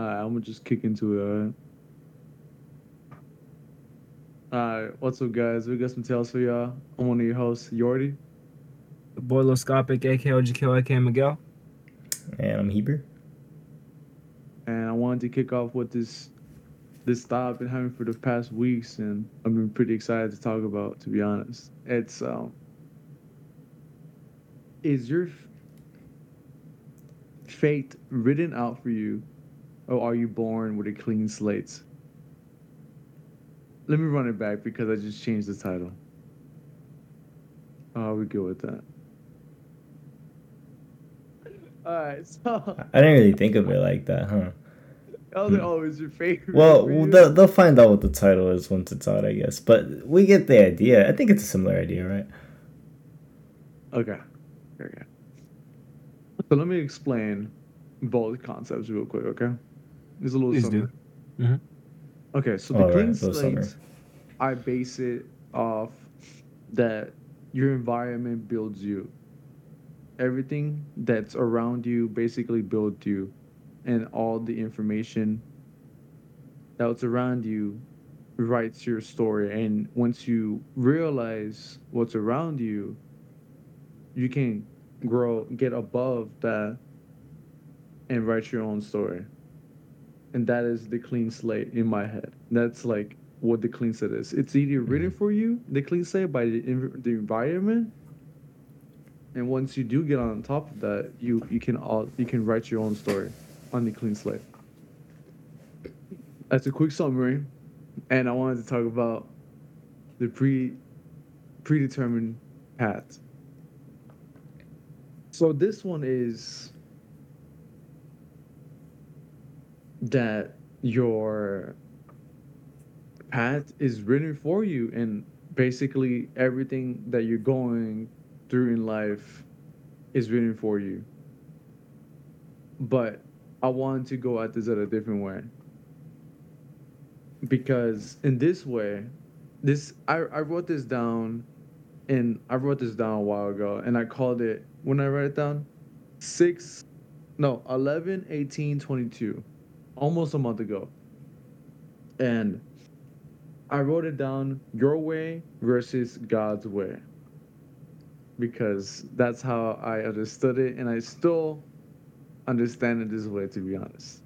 Alright, I'm gonna just kick into it. Alright. Alright, what's up, guys? We got some tales for y'all. I'm one of your hosts, Jhordy. Boiloscopic, aka OGKO, aka Miguel. And I'm Heber. and I wanted to kick off with this this thought I've been having for the past weeks, and I've been pretty excited to talk about. To be honest, it's um, is your f- fate written out for you, or are you born with a clean slate? Let me run it back because I just changed the title. How we go with that? All right, so I didn't really think of it like that, huh? oh, they're always your favorite. Well, they'll, they'll find out what the title is once it's out, I guess. But we get the idea. I think it's a similar idea, right? Okay. Okay. So let me explain both concepts real quick, okay? It's a little Please summary. do. Mm-hmm. Okay, so the Alright, clean little slate, summary. I base it off that your environment builds you. Everything that's around you basically builds you, and all the information that's around you writes your story. And once you realize what's around you, you can grow, get above that, and write your own story. And that is the clean slate in my head. That's like what the clean slate is. It's either mm-hmm. written for you, the clean slate, by the, the environment. And once you do get on top of that, you you can all you can write your own story on the clean slate. That's a quick summary, and I wanted to talk about the pre predetermined path. So this one is that your path is written for you and basically everything that you're going through in life is written for you. But I wanted to go at this at a different way. Because in this way, this I, I wrote this down and I wrote this down a while ago and I called it when I write it down 6 no 11 18 22 almost a month ago and I wrote it down your way versus God's way because that's how I understood it and I still understand it this way to be honest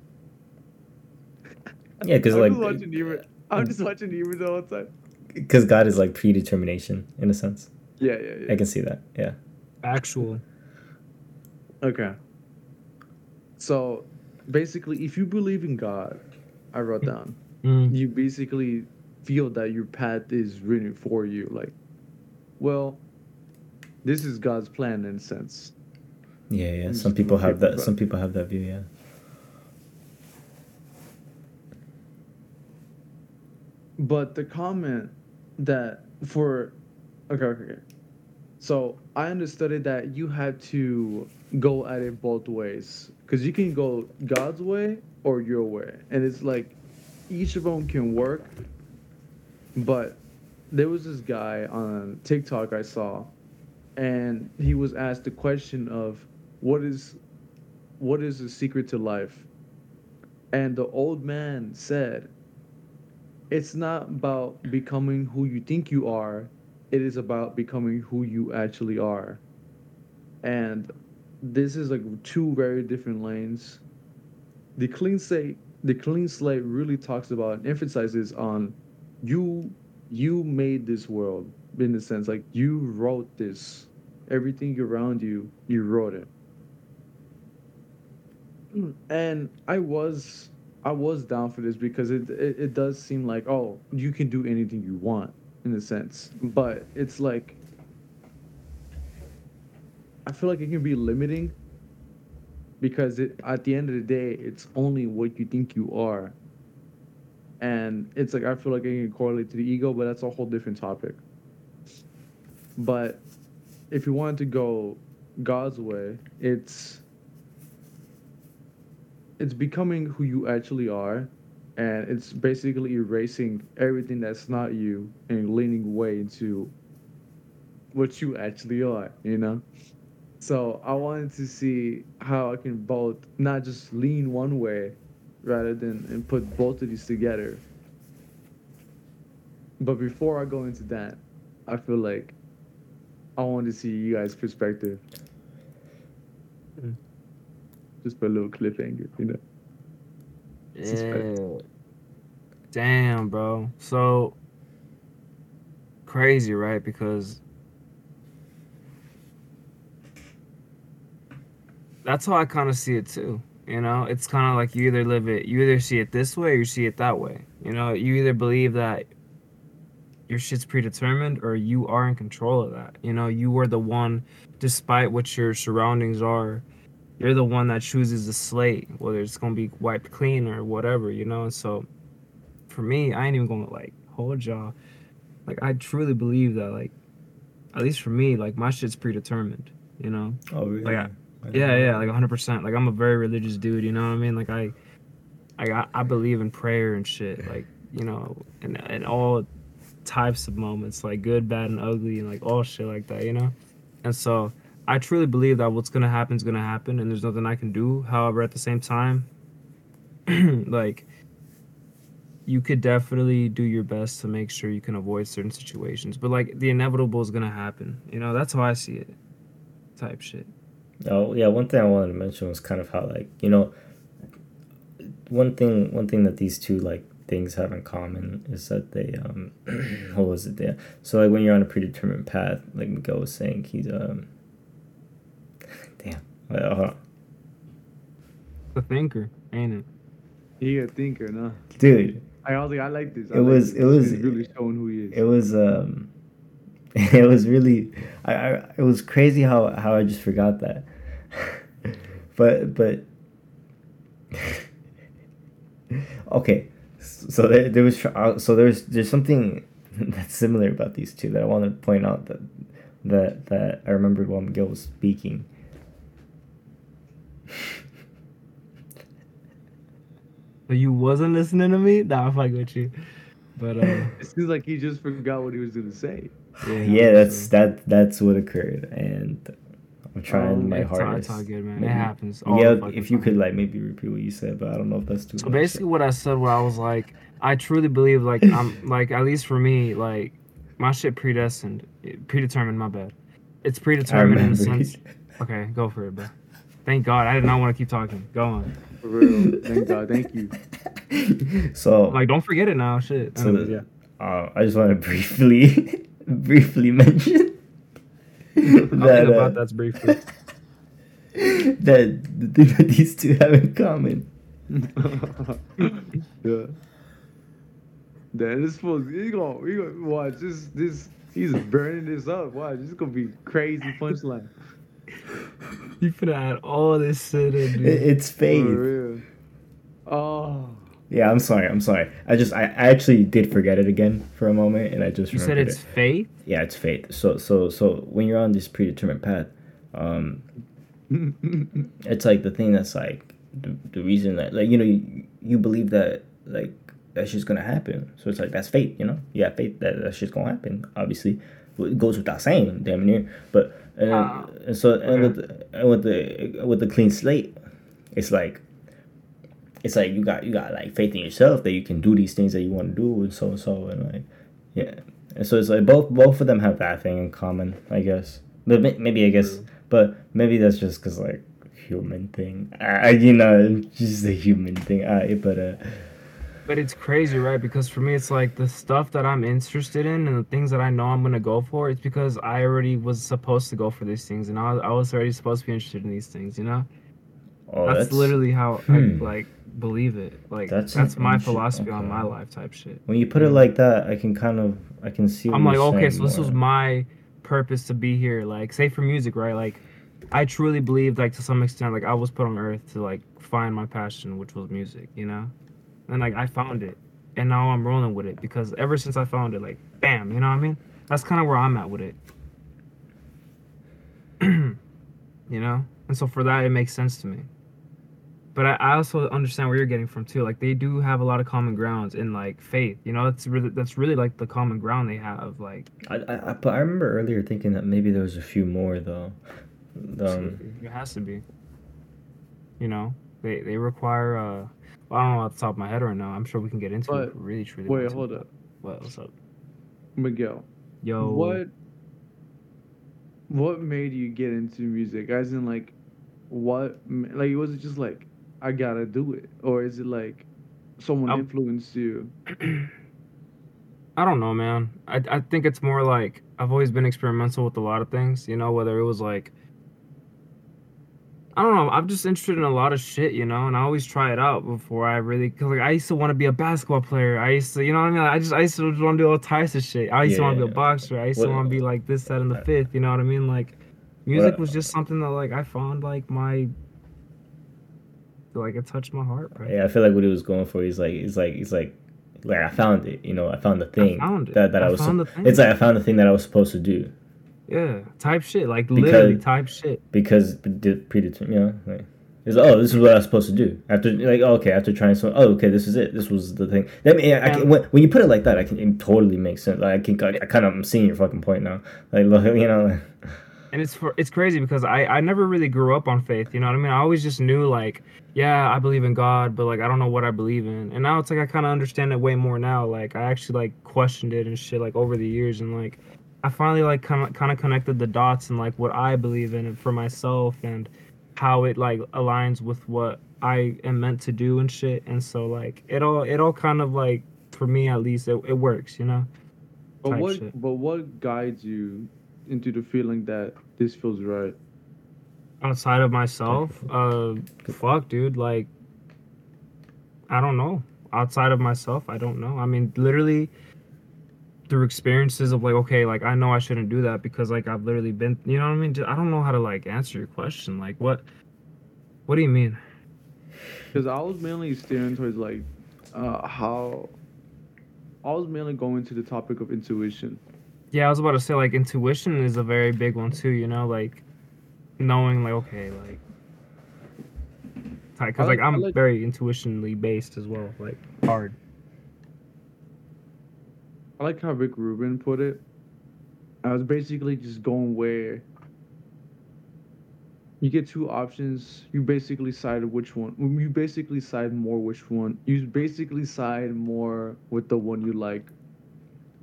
Yeah, because I'm like, just watching Nima I'm just watching Nima the whole time because God is like predetermination in a sense. yeah yeah yeah I can see that. Yeah. Actual. Okay. So basically, if you believe in God, I wrote down, Mm. you basically feel that your path is written for you. Like, well, this is God's plan in a sense. Yeah, yeah. Some just people have that. Some people have that view. Yeah. But the comment that for, okay, okay, okay. So I understood it that you had to go at it both ways because you can go God's way or your way, and it's like each of them can work. But there was this guy on TikTok I saw, and he was asked the question of what is what is the secret to life? And the old man said, It's not about becoming who you think you are, it is about becoming who you actually are. And this is like two very different lanes. The clean slate the clean slate really talks about and emphasizes on you you made this world in the sense like you wrote this. Everything around you you wrote it. And i was i was down for this because it, it it does seem like oh you can do anything you want in a sense. But it's like i feel like it can be limiting because it, at the end of the day it's only what you think you are. And it's like i feel like it can correlate to the ego but that's a whole different topic. But if you wanted to go god's way it's it's becoming who you actually are and it's basically erasing everything that's not you and leaning way into what you actually are you know so i wanted to see how i can both not just lean one way rather than and put both of these together. But before I go into that, I feel like I want to see you guys' perspective. Mm. Just for a little cliffhanger, you know. Yeah. Damn, bro. So crazy, right? Because that's how I kind of see it too. You know, it's kind of like you either live it, you either see it this way or you see it that way. You know, you either believe that your shit's predetermined or you are in control of that. You know, you are the one, despite what your surroundings are, you're the one that chooses the slate, whether it's gonna be wiped clean or whatever, you know. And so, for me, I ain't even gonna like hold y'all. Like I truly believe that, like, at least for me, like my shit's predetermined, you know. Oh, really? Like, I- Yeah, yeah, like 100%. Like I'm a very religious dude, you know what I mean? Like I, I, I believe in prayer and shit. Like you know, and and all types of moments, like good, bad, and ugly, and like all shit like that, you know. And so I truly believe that what's gonna happen is gonna happen, and there's nothing I can do. However, at the same time, like you could definitely do your best to make sure you can avoid certain situations. But like the inevitable is gonna happen. You know, that's how I see it. Type shit. Oh yeah, one thing I wanted to mention was kind of how like you know, one thing one thing that these two like things have in common is that they um, what was it there? So like when you're on a predetermined path, like Miguel was saying, he's um, damn, wait, hold on. The thinker, ain't it? He a thinker, nah. dude. I also I like this. I It like was- this. it was- He's really showing who he is. It was um, it was really, I, I it was crazy how how I just forgot that, but but. okay, so there, there was uh, so there's there's something that's similar about these two that I want to point out that that that I remembered while Miguel was speaking. But you wasn't listening to me? Nah, I'm fucking with you. But uh, It seems like he just forgot what he was gonna say. Yeah, Yeah, that's that that's what occurred, and I'm trying Um, my it's, all- hardest. it's all good, man. Maybe- It happens. all yeah, if you time. could like maybe repeat what you said, but I don't know if that's too. So much. basically, what I said, where I was like, I truly believe, like, I'm like, at least for me, like, my shit predestined, predetermined. My bad. It's predetermined in the remember. sense. Okay, go for it, bro. Thank God, I did not want to keep talking. Go on. For real. Thank God. Thank you. so Like, don't forget it now. Shit. So Anyways, the- yeah. uh, I just want to briefly briefly mention I'll think that uh, about that briefly. that the thing that these two have in common. yeah. Then this fool, he gonna, he gonna watch this. This he's burning this up. Watch, this is gonna be crazy punchline. You finna add all this shit in, dude. It's For faith. real. Oh, Yeah, I'm sorry. I'm sorry. I just I, I actually did forget it again for a moment, and I just You said it's it. faith. Yeah, it's faith. So so so when you're on this predetermined path, um, it's like the thing that's like the, the reason that like you know you, you believe that like that shit's gonna happen. So it's like that's fate, you know. You have faith that that shit's gonna happen. Obviously, it goes without saying, damn near. But and, Ah, and so and with the, and with the with the clean slate, it's like it's like you got you got like faith in yourself that you can do these things that you want to do and so and so and like yeah. And so it's like both both of them have that thing in common, I guess. But maybe I guess, but maybe that's just because like human thing. I, you know, just a human thing. I but uh, But it's crazy, right? Because for me, it's like the stuff that I'm interested in and the things that I know I'm gonna go for. It's because I already was supposed to go for these things, and I, I was already supposed to be interested in these things. You know, oh, that's, literally how hmm. I like believe it. Like That's that's, my philosophy on my life type shit. when you put it like that, I can kind of I can see. What I'm like, okay, so this was my purpose to be here. Like, say for music, right? Like, I truly believed, like to some extent, like I was put on earth to like find my passion, which was music. You know, and like I found it, and now I'm rolling with it because ever since I found it, like, bam, you know what I mean? That's kind of where I'm at with it. you know, and so for that, it makes sense to me. But I, I also understand where you're getting from too. Like they do have a lot of common grounds in like faith. You know, that's really that's really like the common ground they have. Like I, I, I- but I remember earlier thinking that maybe there was a few more though. Um, it has to be. You know, they they require uh Well, I don't know off the top of my head right now. I'm sure we can get into it. But- If we really, truly. Wait, hold but- up, What? What's up? Miguel. Yo. What what made you get into music? As in like what like it was it just like I gotta do it? Or is it like someone Um, influenced you? I don't know, man. I I think it's more like I've always been experimental with a lot of things. You know, whether it was like I don't know. I'm just interested in a lot of shit, you know, and I always try it out before I really. Cause like I used to want to be a basketball player. I used to, you know what I mean. I just I used to want to do all types of shit. I used to want to be a boxer. I used to want to be like this, that, and the fifth. You know what I mean? Like, music What- was just something that like I found like my. Like it touched my heart, bro. Yeah, I feel like what he was going for. He's like, he's like, he's like, like I found it. You know, I found the thing found it. that that I, I was. found sup- the thing. It's like I found the thing that I was supposed to do Yeah, type shit. Like Because- literally type shit. because de- predetermined. You know, like it's like, oh, this is what I was supposed to do after like oh, okay after trying so oh okay this is it this was the thing. That mean, I can, when, when you put it like that, I can it totally makes sense. Like I can I, I kind of I'm seeing your fucking point now. Like look, you know. Like, and it's for it's crazy because I I never really grew up on faith. You know what I mean? I always just knew like, yeah, I believe in God, but like I don't know what I believe in. And now it's like I kind of understand it way more now. Like I actually like questioned it and shit like over the years, and like I finally like kind of kind of connected the dots and like what I believe in for myself and how it like aligns with what I am meant to do and shit. And so like it all it all kind of like for me at least it, it works. You know? But what shit. but what guides you into the feeling that this feels right? outside of myself? Uh fuck dude like i don't know. Outside of myself i don't know. I mean literally through experiences of like okay like i know i shouldn't do that because like i've literally been you know what i mean? Just- i don't know how to like answer your question. Like what what do you mean? Because I was mainly steering towards like uh, how I was mainly going to the topic of intuition. Yeah i was about to say like intuition is a very big one too you know like knowing like okay like because like, like- i'm like- very intuitionally based as well like hard I like how Rick Rubin put it. I was basically just going where you get two options. You basically side which one. You basically side more which one. You basically side more with the one you like.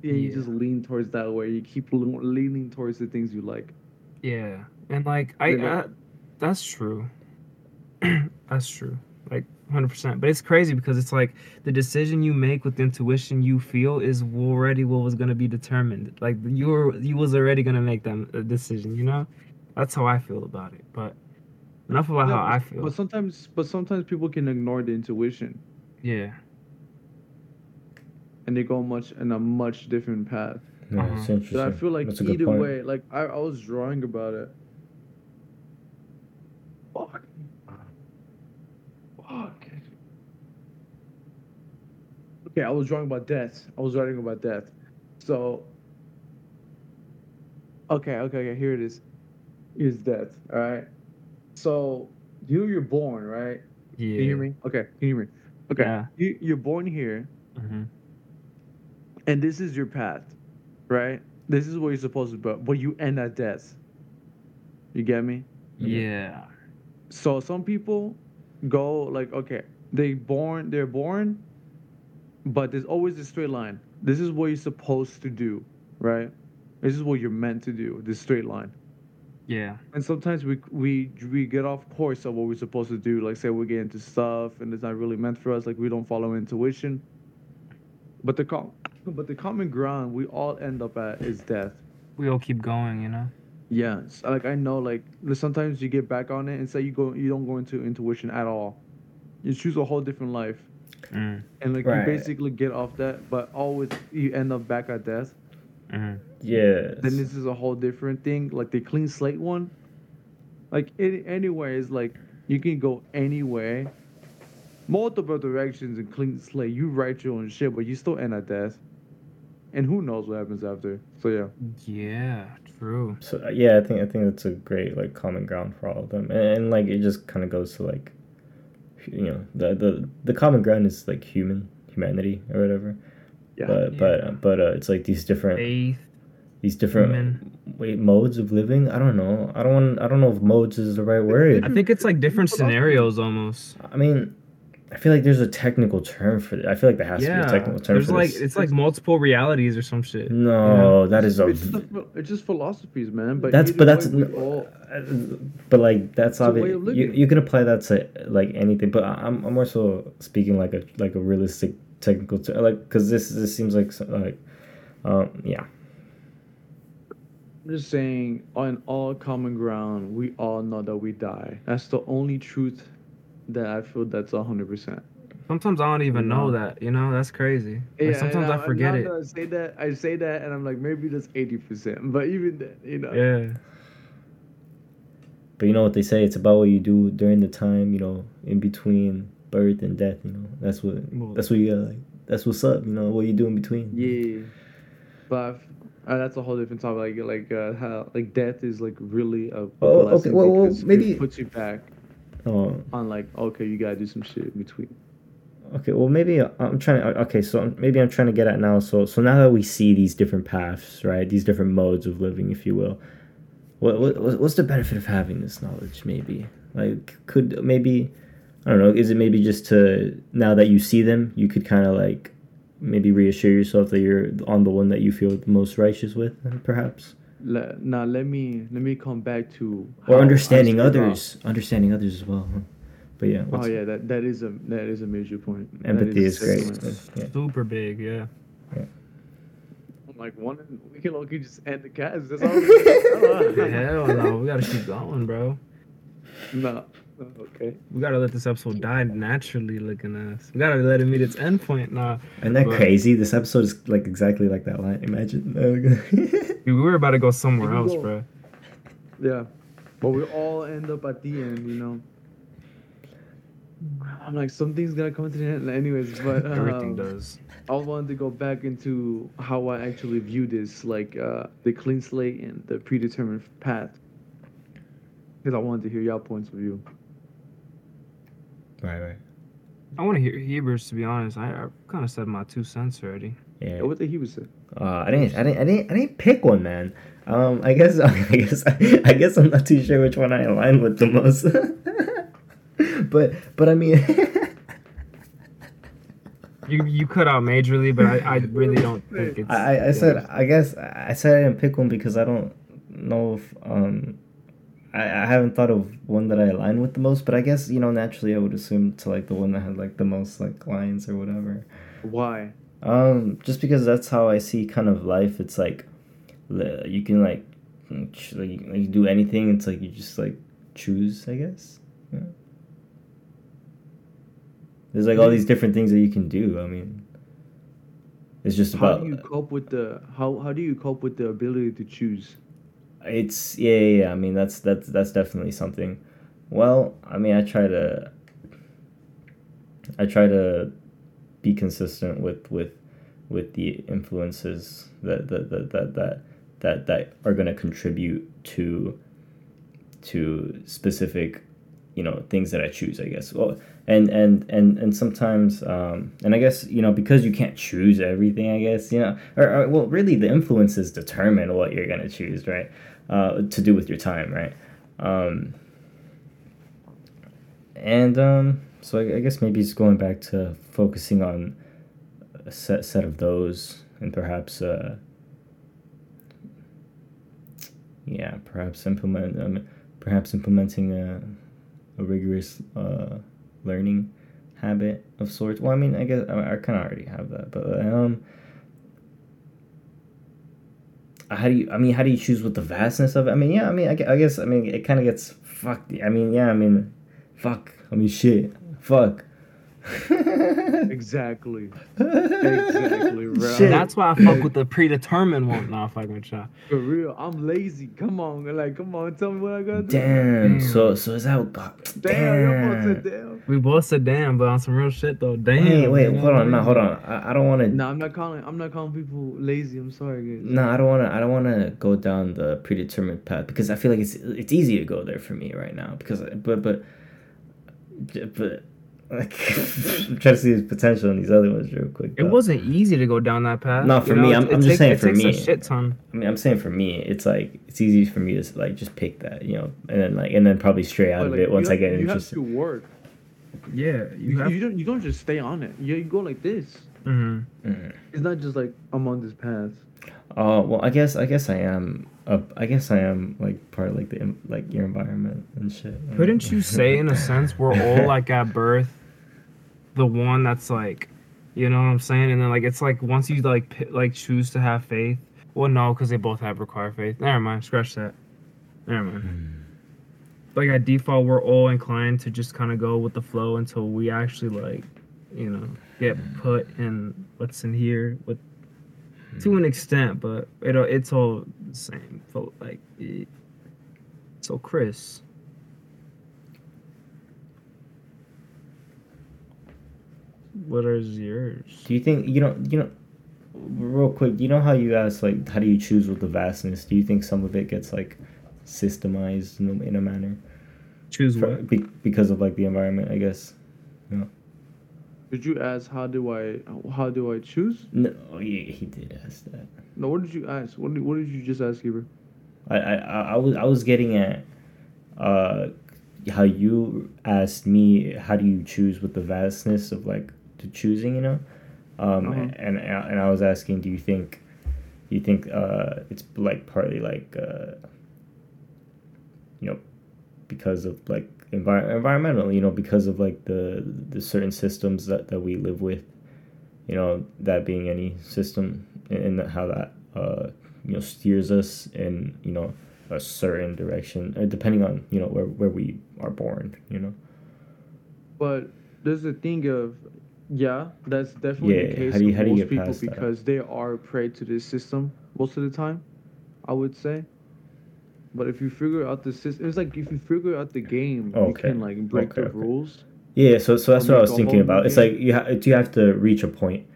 Yeah, you Yeah. just lean towards that way. You keep leaning towards the things you like. Yeah, and like I, I that's true. that's true. Like 100%. But it's crazy because it's like the decision you make with intuition you feel is already what was going to be determined. Like you were you was already going to make that uh, decision, you know? That's how I feel about it. But enough about Yeah, how I feel. But sometimes, but sometimes people can ignore the intuition yeah. And they go much in a much different path. yeah, Uh-huh. it's But interesting. I feel like That's either way, like I, I was drawing about it. Fuck. Fuck. Okay, I was drawing about death. I was writing about death. So. Okay, okay, okay. Here it is. Is death. All right. So you you're born, right? Yeah. Can you hear me? Okay. Can you hear me? Okay. Yeah. You you're born here, hmm and this is your path, right? This is what you're supposed to be, but you end at death. You get me? Yeah. So some people go like, okay, they born, they're born, but there's always a straight line. This is what you're supposed to do, right? This is what you're meant to do. This straight line. Yeah. And sometimes we we we get off course of what we're supposed to do. Like say we get into stuff and it's not really meant for us. Like we don't follow intuition. But the com- but the common ground we all end up at is death. We all keep going, you know? Yes, like I know, like sometimes you get back on it and say you go, you don't go into intuition at all. You choose a whole different life, Mm. and like Right. you basically get off that, but always you end up back at death. hmm Yeah. Then this is a whole different thing. Like the clean slate one, like any anywhere is like you can go anywhere, multiple directions and clean slate. You write your own shit, but you still end at death. And who knows what happens after? So yeah. Yeah, true. So uh, yeah, I think I think that's a great like common ground for all of them, and, and like it just kind of goes to like, you know, the the the common ground is like human humanity or whatever. Yeah. But but but uh, it's like these different Faith. these different human. wait modes of living. I don't know. I don't want. I don't know if modes is the right word. I think it's like different scenarios almost. I mean, I feel like there's a technical term for it. I feel like there has to be a technical term there's for like this. it's like multiple realities or some shit. no, that is a. It's just, it's just philosophies, man. But That's but that's all, but like that's a way obvious. You, you can apply that to like anything. But I- I'm I'm more so speaking like a like a realistic technical term, like because this this seems like so- like um yeah I'm just saying, on all common ground, we all know that we die. That's the only truth that I feel that's hundred percent. Sometimes I don't even know that. You know, that's crazy. Like, sometimes I forget it. I say that, I say that, and I'm like, maybe that's eighty percent. But even then, you know, Yeah. But you know what they say? It's about what you do during the time, you know, in between birth and death. You know, that's what Well, that's what you got. Like, that's what's up. You know, what you do in between. Yeah, but uh, that's a whole different topic. Like, like uh, how like death is like really a Oh, blessing okay, well, well, maybe- it puts you back Oh, on like okay, you gotta do some shit in between. okay. Well, maybe I'm trying to. Okay, so maybe I'm trying to get at now. So, so now that we see these different paths, right? These different modes of living, if you will. What, what what's the benefit of having this knowledge? Maybe like could maybe I don't know. Is it maybe just to now that you see them, you could kind of like maybe reassure yourself that you're on the one that you feel the most righteous with, perhaps. Le- now let me let me come back to or understanding started off. others understanding others as well but yeah Oh yeah, that that is a that is a major point. Empathy a is great yeah. Super big, yeah. I'm like one, we can okay just end the cast. That's all. we- Hell no, we gotta keep going, bro. no, okay. We gotta let this episode die naturally looking at us. We gotta let it meet its endpoint now. Isn't that But- crazy this episode is like exactly like that line imagine Dude, we were about to go somewhere else, go. bro. Yeah, but we all end up at the end, you know. I'm like something's gonna come to the end, anyways. But Everything um, does. I wanted to go back into how I actually view this, like uh, the clean slate and the predetermined path, because I wanted to hear your points of view. Right right I want to hear Heber's. To be honest, I, I kind of said my two cents already. yeah Yeah, what did he was say? uh, I didn't I didn't I didn't I didn't pick one man um I guess I guess I guess I'm not too sure which one I align with the most but but I mean You you cut out majorly, but I, I really don't think it's. I, I- I said I guess I said I didn't pick one because I don't know if um I, I haven't thought of one that I align with the most, but I guess you know naturally I would assume to like the one that had like the most like lines or whatever. Why? Um, just because that's how I see kind of life. It's like you can like like, you do anything. It's like you just like choose. I guess. Yeah. There's like all these different things that you can do. I mean, it's just How about do you cope with the how how do you cope with the ability to choose? It's yeah, yeah, yeah. I mean, that's that's that's definitely something. Well, I mean, I try to. I try to be consistent with with with the influences that that that that that that, that are going to contribute to to specific you know things that I choose I guess well and and and and sometimes um and I guess you know because you can't choose everything I guess you know or, or well really the influences determine what you're gonna choose right uh to do with your time right? Um and um so I, I guess maybe it's going back to focusing on a set set of those and perhaps uh yeah perhaps implement um, perhaps implementing a, a rigorous uh, learning habit of sorts. Well i mean i guess i, I kind of already have that but um how do you i mean how do you choose with the vastness of it i mean yeah i mean i, I guess i mean it kind of gets fucked i mean yeah i mean fuck i mean shit fuck Exactly. Exactly, bro. Shit. That's why I fuck with the predetermined one. Nah, fuck with y'all. For real, I'm lazy. Come on, like, come on, tell me what I gotta do. Damn. Damn. So so is that God, Damn, you're damn. supposed to damn. We both said damn, but on some real shit though. Damn. Wait, wait, you know hold on, no, hold on. I, I don't want to. Nah, I'm not calling. I'm not calling people lazy. I'm sorry, guys. No, I don't want to. I don't want to go down the predetermined path because I feel like it's it's easy to go there for me right now. Because but but but like, I'm trying to see his potential in these other ones real quick. It wasn't easy to go down that path. No, for you know, me, it- I'm- it I'm just takes- saying it for takes me. a shit ton. I mean, I'm saying for me, it's like it's easy for me to like just pick that, you know, and then like and then probably stray out But, of like, it once you I get have, you have to work. Yeah, you You, have. you don't you don't just stay on it. You, you go like this. Mhm. Mm. It's not just like I'm on this path. Oh well, I guess I guess I am. Uh, I guess I am like part of like the like your environment and shit. Couldn't you say, in a sense, we're all like at birth, the one that's like, you know what I'm saying? And then like it's like once you like pi- like choose to have faith. Well, no, because they both have required faith. Never mind. Scratch that. Never mind. Hmm. Like at default, we're all inclined to just kind of go with the flow until we actually like, you know, get hmm. put in what's in here with hmm. to an extent, but it it's all the same. So like, it, so Chris. What is yours? Do you think you know you know real quick? You know how you asked like how do you choose with the vastness? Do you think some of it gets like systemized in a, in a manner Choose For- what? be, because of like the environment? I guess. Did you ask how do I how do I choose? No, oh, yeah, he did ask that. No, what did you ask? What did, what did you just ask, Heber? I, I I I was I was getting at uh how you asked me how do you choose with the vastness of like the choosing you know um Uh-huh. and and I was asking do you think do you think uh it's like partly like uh you know because of like envir- environmental you know because of like the the certain systems that that we live with you know that being any system and and how that uh you know steers us in you know a certain direction uh, depending on you know where, where we are born you know But there's a thing of, yeah, that's definitely Yeah, the case how do you- how do you most get people that? because they are prey to this system most of the time. I would say. But if you figure out the system, it's like if you figure out the game, you can like break okay, the okay. rules. yeah so so that's what i was thinking about it's game. like you ha- you have to reach a point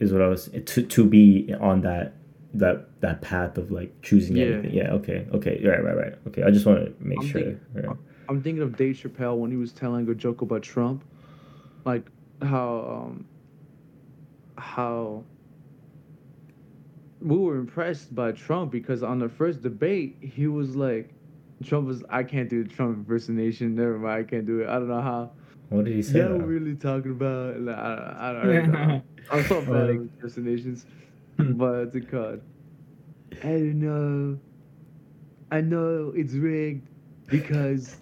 is what i was to to be on that that that path of like choosing Yeah. anything yeah okay okay right right right okay i just want to make I'm sure thinking- right. I'm thinking of Dave Chappelle when he was telling a joke about Trump, like how um, how we were impressed by Trump because on the first debate he was like, Trump was I can't do the Trump impersonation. Never mind, I can't do it. I don't know how. what did he say Yeah, we're really talking about. Like, I, I, I, don't know. I'm so bad at impersonations, but it's a card. I don't know. I know it's rigged because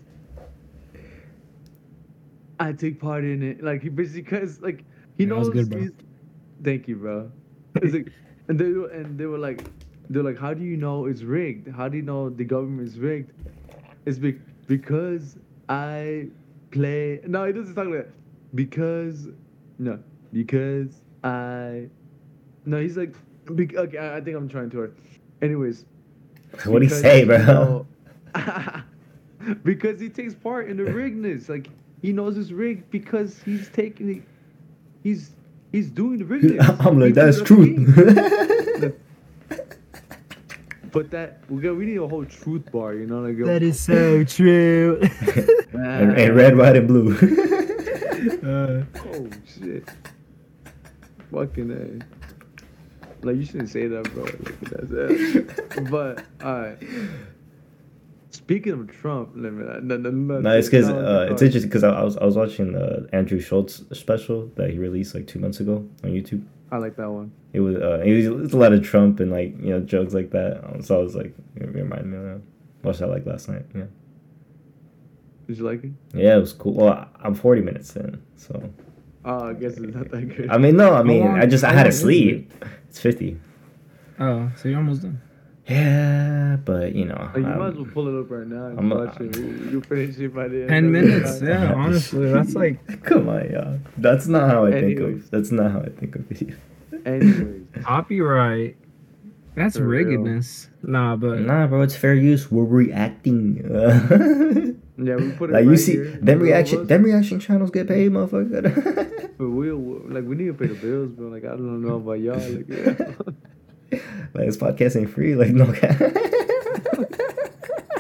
I take part in it. Like he basically, cause like he Yeah, knows. good, he's- Thank you, bro. It's like, and they were- and they were like, they're like, how do you know it's rigged? How do you know the government is rigged? It's be- because I play. No, he doesn't talk like that. Because, no, because I. No, he's like, bec- okay, I, I think I'm trying too hard. Anyways. what do you because, say you bro know- because he takes part in the rigness. Like he knows it's rigged because he's taking it. He's he's doing the rigness. i'm like He that's figured out truth. But that we got we need a whole truth bar, you know, like a- That is so true. and, and red white and blue uh, Oh shit! Fucking a. Like you shouldn't say that, bro. Like, that's it. but alright. Speaking of Trump, let me. No, no, no, No, it's because uh, it's interesting because I, I was I was watching the Andrew Schulz special that he released like two months ago on YouTube. I like that one. It was uh, it was, it was a lot of Trump and like you know jokes like that. Um, so I was like, it reminded me of that. Watched that like last night. Yeah, Did you like it? yeah, it was cool. Well, I- I'm 40 minutes in, so Oh, I guess it's not that good. I mean, no, I mean, I just I had to sleep. It's 50. oh, so you're almost done. Yeah, but you know, Like, you might um, as well pull it up right now. and I'm a- watch it. You, you finish it by the end. Ten minutes. time. Yeah, honestly, that's like come on, y'all. That's not how I think of. That's not how I think of video. Anyways, copyright. That's For real. Nah, but Nah, bro, it's fair use. We're reacting. yeah, we put it like right you see, here. them All reaction, them reaction channels get paid, motherfucker. But we like we need to pay the bills, bro. Like I don't know about y'all. Like, yeah. like this podcast ain't free. Like no.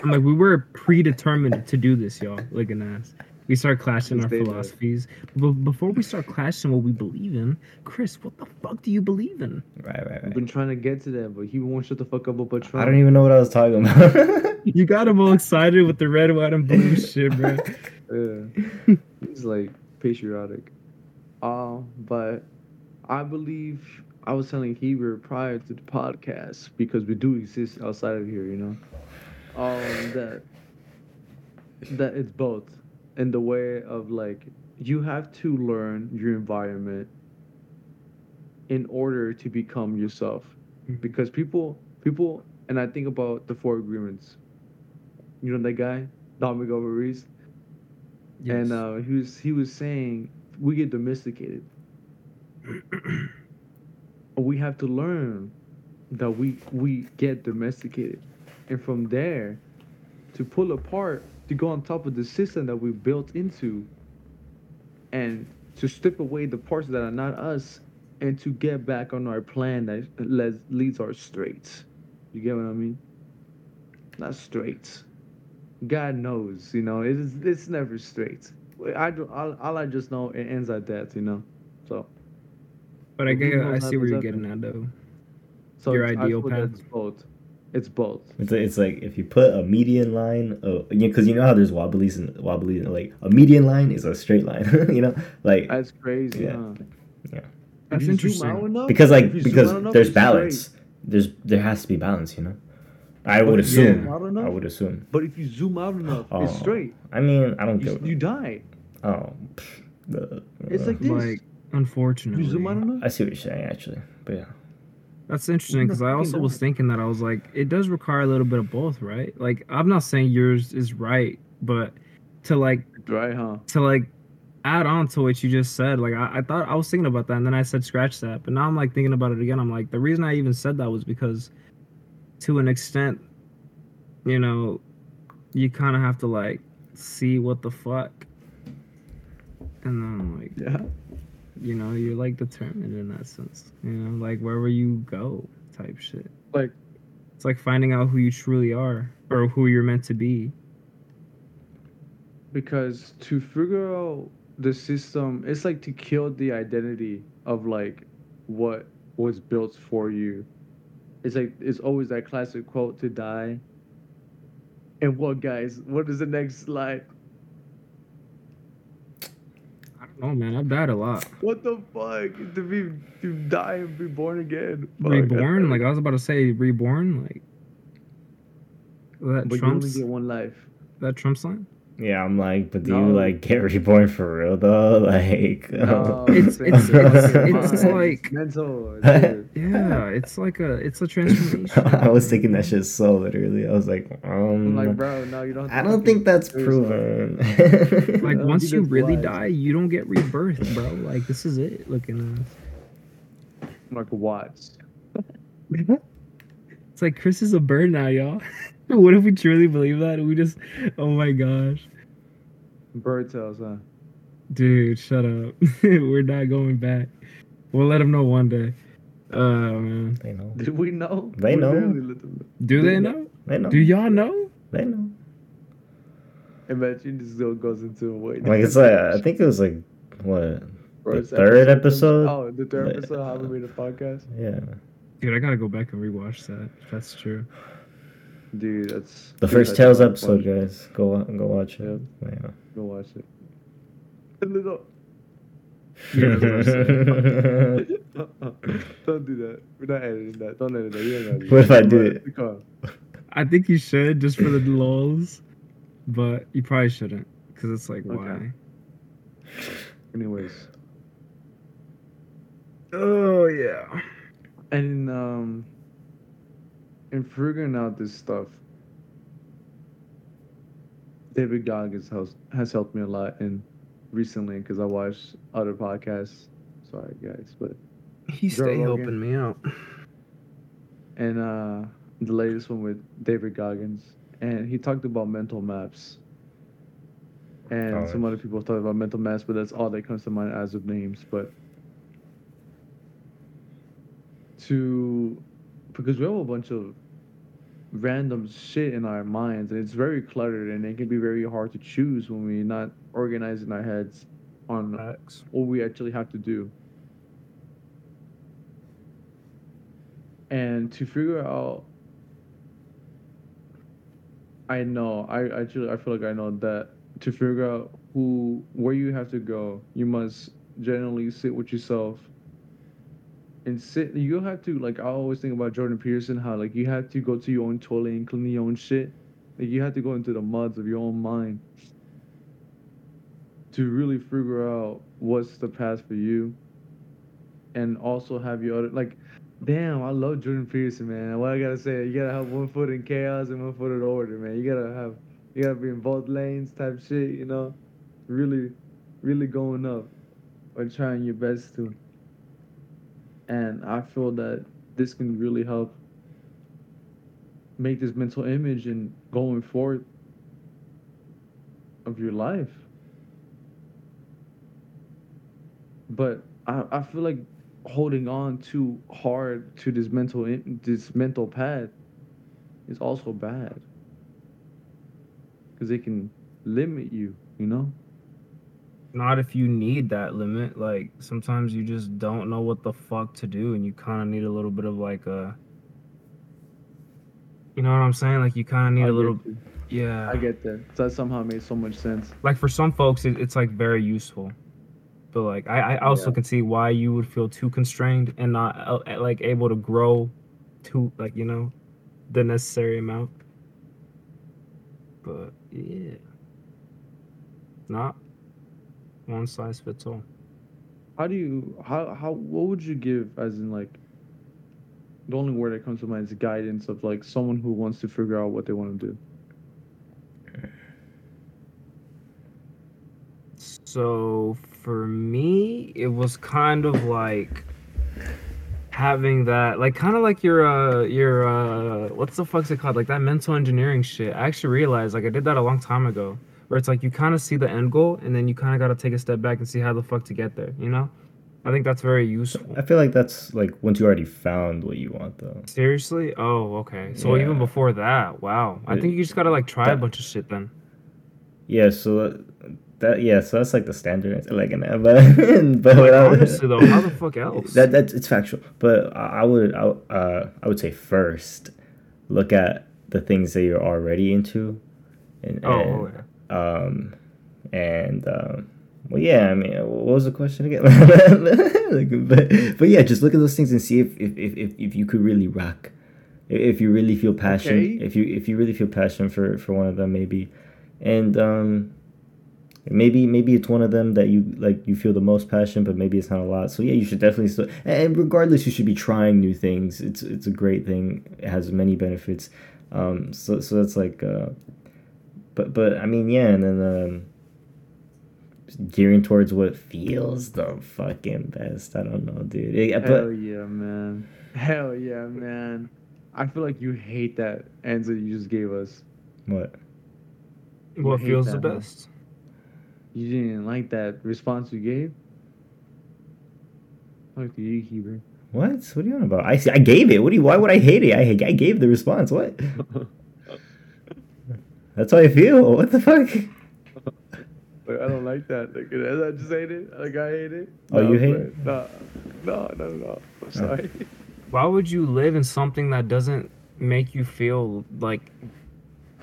I'm like, we were predetermined to do this, y'all. Look at us. We start clashing our Stay there. philosophies. But before we start clashing what we believe in, Chris, what the fuck do you believe in? right, right, We've been trying to get to that, but he won't shut the fuck up about Trump. I don't even know what I was talking about. You got him all excited with the red, white, and blue shit, bro. Yeah. He's like patriotic. Uh, but I believe I was telling Heber prior to the podcast because we do exist outside of here, you know. Um, that that it's both in the way of like you have to learn your environment in order to become yourself because people people and I think about the four agreements. You know that guy, Don Miguel Ruiz? Yes. and uh, he was he was saying we get domesticated. we have to learn that we we get domesticated, and from there, to pull apart, to go on top of the system that we built into, and to strip away the parts that are not us, and to get back on our plan that leads leads our straight. You get what I mean? Not straight. God knows, you know, it's it's never straight. I all, all I just know it ends at that, you know. So but I who get, I see where you're getting at though. so Your ideal feel path. It's both. It's both. It's like, it's like if you put a median line, because you know how there's wobblies and wobbly, and like a median line is a straight line, you know, like That's crazy. Yeah. Huh? Yeah. That's interesting. enough- because like if you zoom because enough, there's balance. straight. There's there has to be balance, you know. I would if assume. zoom out enough- I would assume. But if you zoom out enough, Oh, it's straight. I mean, I don't You, get. you die. oh, pff, the, It's uh, like this. Like, unfortunately, you zoom out enough. I see what you're saying, actually, but yeah. That's interesting because I also was thinking that I was like, it does require a little bit of both, right? Like, I'm not saying yours is right, but to like Right, huh? to like add on to what you just said, like I, I thought I was thinking about that, and then I said scratch that, but now I'm like thinking about it again. I'm like, the reason I even said that was because, to an extent, you know, you kind of have to like see what the fuck, and then I'm like, Yeah. You know, you're like determined in that sense, you know, like wherever you go, type shit. Like It's like finding out who you truly are or who you're meant to be. because to figure out the system it's like to kill the identity of like what was built for you it's like it's always that classic quote to die and what guys what is the next slide Oh, I man. I've died a lot. what the fuck to be to die and be born again Fuck, reborn? I- Like I was about to say, reborn. Like that but you only get one life that Trump's line. Yeah, I'm like, but do No. you like get reborn for real though? Like, No, It's- it's, it's- it's- it's like- mental dude. Yeah, it's like a it's a transformation. I was taking that shit so literally. I was like, um, I'm like bro no you don't I don't think that's proven. Like once you really lies. die, you don't get rebirth, bro. Like this is it. Looking at, like a watch it's like Chris is a bird now, y'all. what if we truly believe that? We just, oh my gosh, bird tails huh dude, shut up. We're not going back. We'll let them know one day. Oh man, they know. did we know They We know. literally them know. do They they know. know? They know. Do y'all know? They know. Imagine this still goes into a way. Like it's like I think it was like what? First the third episode? Oh, the third Like, episode. How we made a podcast, Yeah. Dude, I gotta go back and rewatch that. if That's true. Dude. That's The dude, first that's Tales a lot of episode, fun. guys. Go and go watch it. Yeah. Yeah. Go watch it. A little. Yeah, that's what I Don't do that. We're not editing that. Don't edit that. You ain't gotta do What if. I do But- Come on. I think you should just for the lulls, but you probably shouldn't because it's like Okay. why? Anyways, Oh yeah. and um, in figuring out this stuff, David Goggins has has helped me a lot in recently because I watched other podcasts. Sorry guys, but He Joe stay helping me out. and uh, the latest one with David Goggins, and he talked about mental maps. And Oh, some other people talk about mental maps, but that's all that comes to mind as of names. But to because we have a bunch of random shit in our minds, and it's very cluttered, and it can be very hard to choose when we're not organizing our heads on Facts. what we actually have to do. And to figure out I know, I actually I feel like I know that to figure out who where you have to go, you must generally sit with yourself and sit. You have to like I always think about Jordan Peterson how like you have to go to your own toilet and clean your own shit. Like you have to go into the muds of your own mind to really figure out what's the path for you, and also have your other like. Damn, I love Jordan Peterson, man. What I gotta say, you gotta have one foot in chaos and one foot in order, man. You gotta have, you gotta be in both lanes, type shit. You know, really, really going up or trying your best to. And I feel that this can really help make this mental image and going forward of your life. But I, I feel like holding on too hard to this mental this mental path is also bad because it can limit you you know Not if you need that limit. Like sometimes you just don't know what the fuck to do, and you kind of need a little bit of like a. You know what I'm saying? Like you kind of need I a little. you. Yeah. i get that that somehow made so much sense like for some folks it, it's like very useful but like i, I also Yeah. can see why you would feel too constrained and not uh, like able to grow to like you know the necessary amount but yeah not one size fits all how do you how how what would you give as in like the only word that comes to mind is guidance of like someone who wants to figure out what they want to do So for me, it was kind of like having that, like kind of like your uh your uh what's the fuck's it called? Like that mental engineering shit. I actually realized like I did that a long time ago, where it's like you kind of see the end goal and then you kind of got to take a step back and see how the fuck to get there. You know, I think that's very useful. I feel like that's like once you already found what you want though. Seriously? Oh, okay. So even before that, wow. I It- think you just gotta like try a bunch of shit then. Yeah, so that, that yeah, so that's like the standard like an but but Like, without- honestly though, how the fuck else? that that's it's factual. But I, I would I, uh I would say first look at the things that you're already into, and, and oh, okay. Um and um well yeah i mean what was the question again? But, but yeah just look at those things and see if if, if, if, you could really rock. If, if you really feel passion Okay. if you if you really feel passion for for one of them maybe. And um maybe maybe it's one of them that you like you feel the most passion but maybe it's not a lot. So yeah you should definitely still and regardless you should be trying new things. It's it's a great thing. It has many benefits. Um so so that's like uh but but I mean yeah, and then um, gearing towards what feels the fucking best. I don't know, dude. It- hell but yeah man hell yeah man i feel like you hate that answer you just gave us what? You What feels the that, huh? best? You didn't like that response you gave? Fuck you, Heber. What? What are you on about? I see. I gave it. What do you? Why would I hate it? I I gave the response. What? That's how I feel. What the fuck? Like, I don't like that. Like, did I just hate it? Like, I hate it? Oh, you hate it? No, no, no, no. I'm sorry. Why would you live in something that doesn't make you feel like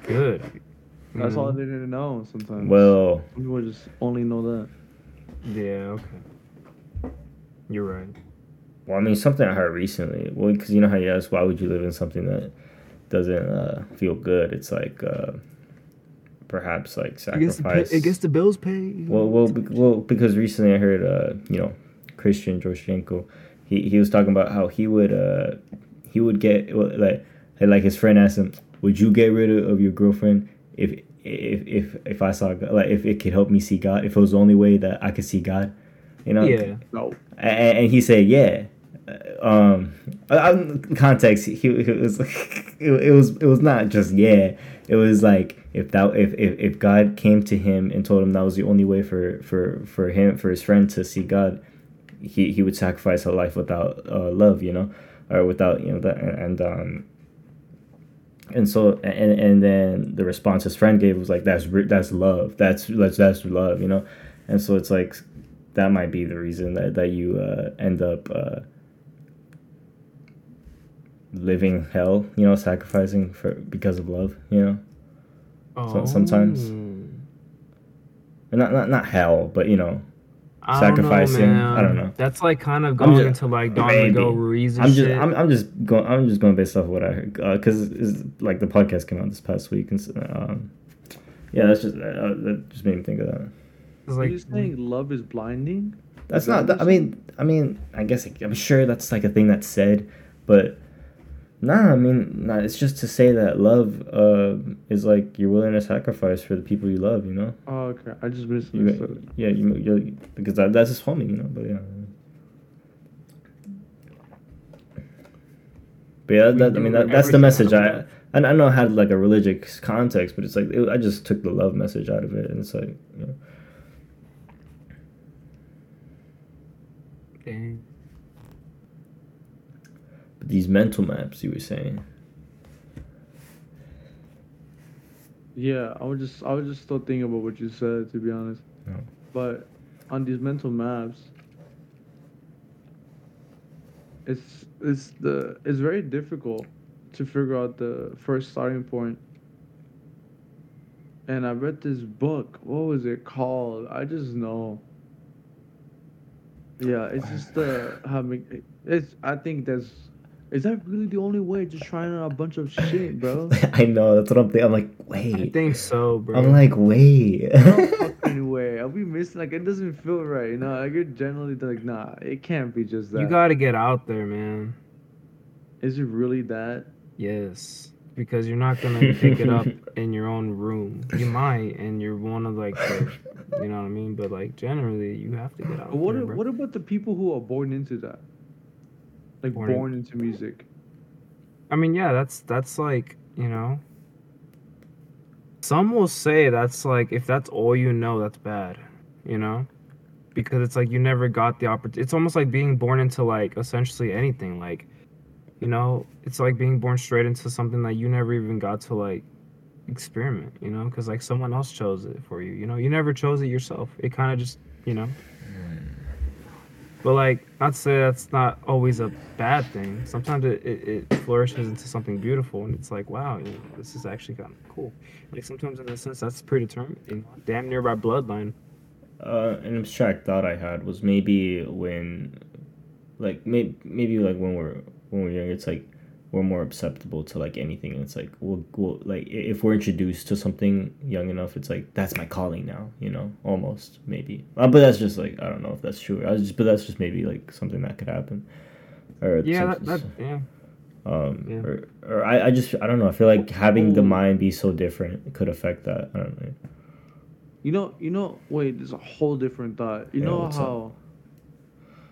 good? That's all Mm. they didn't know sometimes. Well, Some people just only know that. Yeah, okay. You're right. well, I mean, something I heard recently. Well, because you know how you ask, why would you live in something that doesn't uh, feel good? It's like uh, perhaps like sacrifice. It gets the bills paid. Well, well, be- well, because recently I heard, uh, you know, Christian Georgienko, he, he was talking about how he would, uh, he would get well, like, like his friend asked him, "Would you get rid of, of your girlfriend if, if, if, if I saw God, like, if it could help me see God, if it was the only way that I could see God, you know?" Yeah. No. and, and he said, "Yeah." Um, context. He, he was it, it was it was not just yeah. It was like if that if, if if God came to him and told him that was the only way for for for him for his friend to see God, he he would sacrifice a life without uh, love, you know, or without you know that and um. And so, and and then the response his friend gave was like, "That's that's love. That's that's that's love," you know. And so it's like, that might be the reason that that you uh, end up uh, living hell, you know, sacrificing for because of love, you know. Oh. sometimes. Or not not not hell, but you know, I don't know, Sacrificing, I don't know. That's like kind of going just- into like Don maybe. Miguel Ruiz I'm just shit. I'm, I'm just going I'm just going based off what I heard because it's like the podcast came out this past week and so, um, yeah, that's just uh, that just made me think of that. It's Are like you saying love is blinding? That's Is not. what I mean, I mean, I guess I'm sure that's like a thing that's said, but nah. I mean, nah, it's just to say that love uh, is like you're willing to sacrifice for the people you love. You know. Oh, okay. I just You, misunderstood. yeah, you, you because that, that's his homie. You know, but yeah. But yeah, that, I mean, that, that's the message. I and I know it had like a religious context, but it's like it, I just took the love message out of it, and it's like, you know, Dang. These mental maps you were saying. Yeah, I was just I was just still thinking about what you said to be honest. Oh. But on these mental maps, it's it's the it's very difficult to figure out the first starting point. And I read this book. What was it called? I just know. Yeah, it's just the having. It's. I think that's. Is that really the only way? Just trying out a bunch of shit, bro. I know that's what I'm thinking. I'm like, wait. I think so, bro. I'm like, wait. no fucking way. I'll be missing. Like it doesn't feel right. You know, like you're generally like, nah, it can't be just that. you gotta get out there, man. Is it really that? Yes, because you're not gonna pick it up in your own room. You might, and you're one of like, the, you know what I mean. But like generally, you have to get out But what? there, a- bro. what about the people who are born into that? Like Born born, into music. I mean, yeah, that's that's like you know. Some will say that's like if that's all you know, that's bad, you know, because it's like you never got the opportunity. It's almost like being born into like essentially anything, like, you know, it's like being born straight into something that you never even got to like experiment, you know, because like someone else chose it for you, you know, you never chose it yourself. It kind of just, you know. But like, not to say that's not always a bad thing. Sometimes it, it, it flourishes into something beautiful, and it's like, wow, you know, this is actually kind of cool. Like sometimes in a sense, that's predetermined, damn near by bloodline. uh, an abstract thought I had was maybe when, like, maybe maybe like when we're when we're young, it's like we're more acceptable to like anything. And it's like we'll, we'll like if we're introduced to something young enough, it's like that's my calling now. You know, almost maybe. Uh, but that's just like I don't know if that's true. I was just but that's just maybe like something that could happen. Or Yeah, that, that yeah. um yeah. or, or I, I just I don't know. I feel like having the mind be so different could affect that. I don't know. You know, you know. Wait, there's a whole different thought. You Yeah, know what's up? how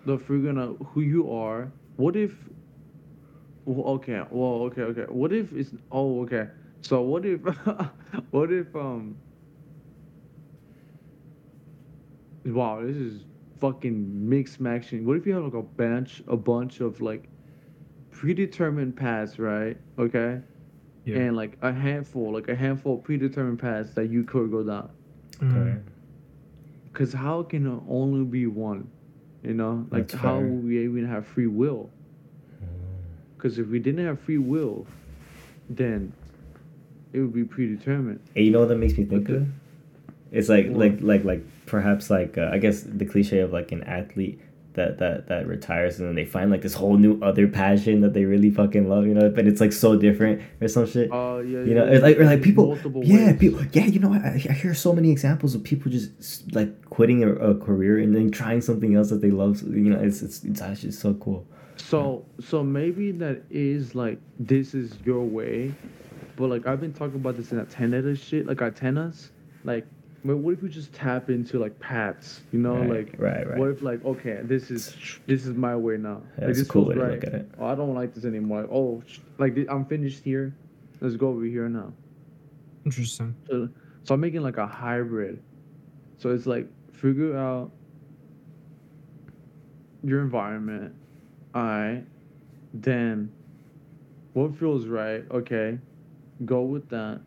the freaking uh, who you are. What if? Well, okay. Well, okay, okay. What if it's? Oh, okay. So what if? what if um? Wow, this is fucking mixed matching. What if you have like a bunch, a bunch of like predetermined paths, right? Okay. Yeah. And like a handful, like a handful of predetermined paths that you could go down. Mm. Okay. Because how can it only be one? You know, like That's how fair. will we even have free will? Because if we didn't have free will, then it would be predetermined. And you know what that makes me think of? It's like What? like like like perhaps like uh, I guess the cliche of like an athlete that that that retires and then they find like this whole new other passion that they really fucking love, you know, but it's like so different or some shit. Oh yeah, you know, yeah, it's like or like people, yeah, people, yeah. You know, I, I hear so many examples of people just like quitting a, a career and then trying something else that they love. You know, it's it's it's actually so cool. So so maybe that is like this is your way, but like I've been talking about this in antenna shit, like antennas. Like, but what if we just tap into like paths? You know, Right, like right, right. what if like okay, this is this is my way now. Yeah, like that's a this cool feels way to right. look at it. Oh, I don't like this anymore. Like, oh, sh- like thi- I'm finished here. Let's go over here now. Interesting. So, so I'm making like a hybrid. So it's like figure out your environment. Alright. Then what feels right? Okay. Go with that.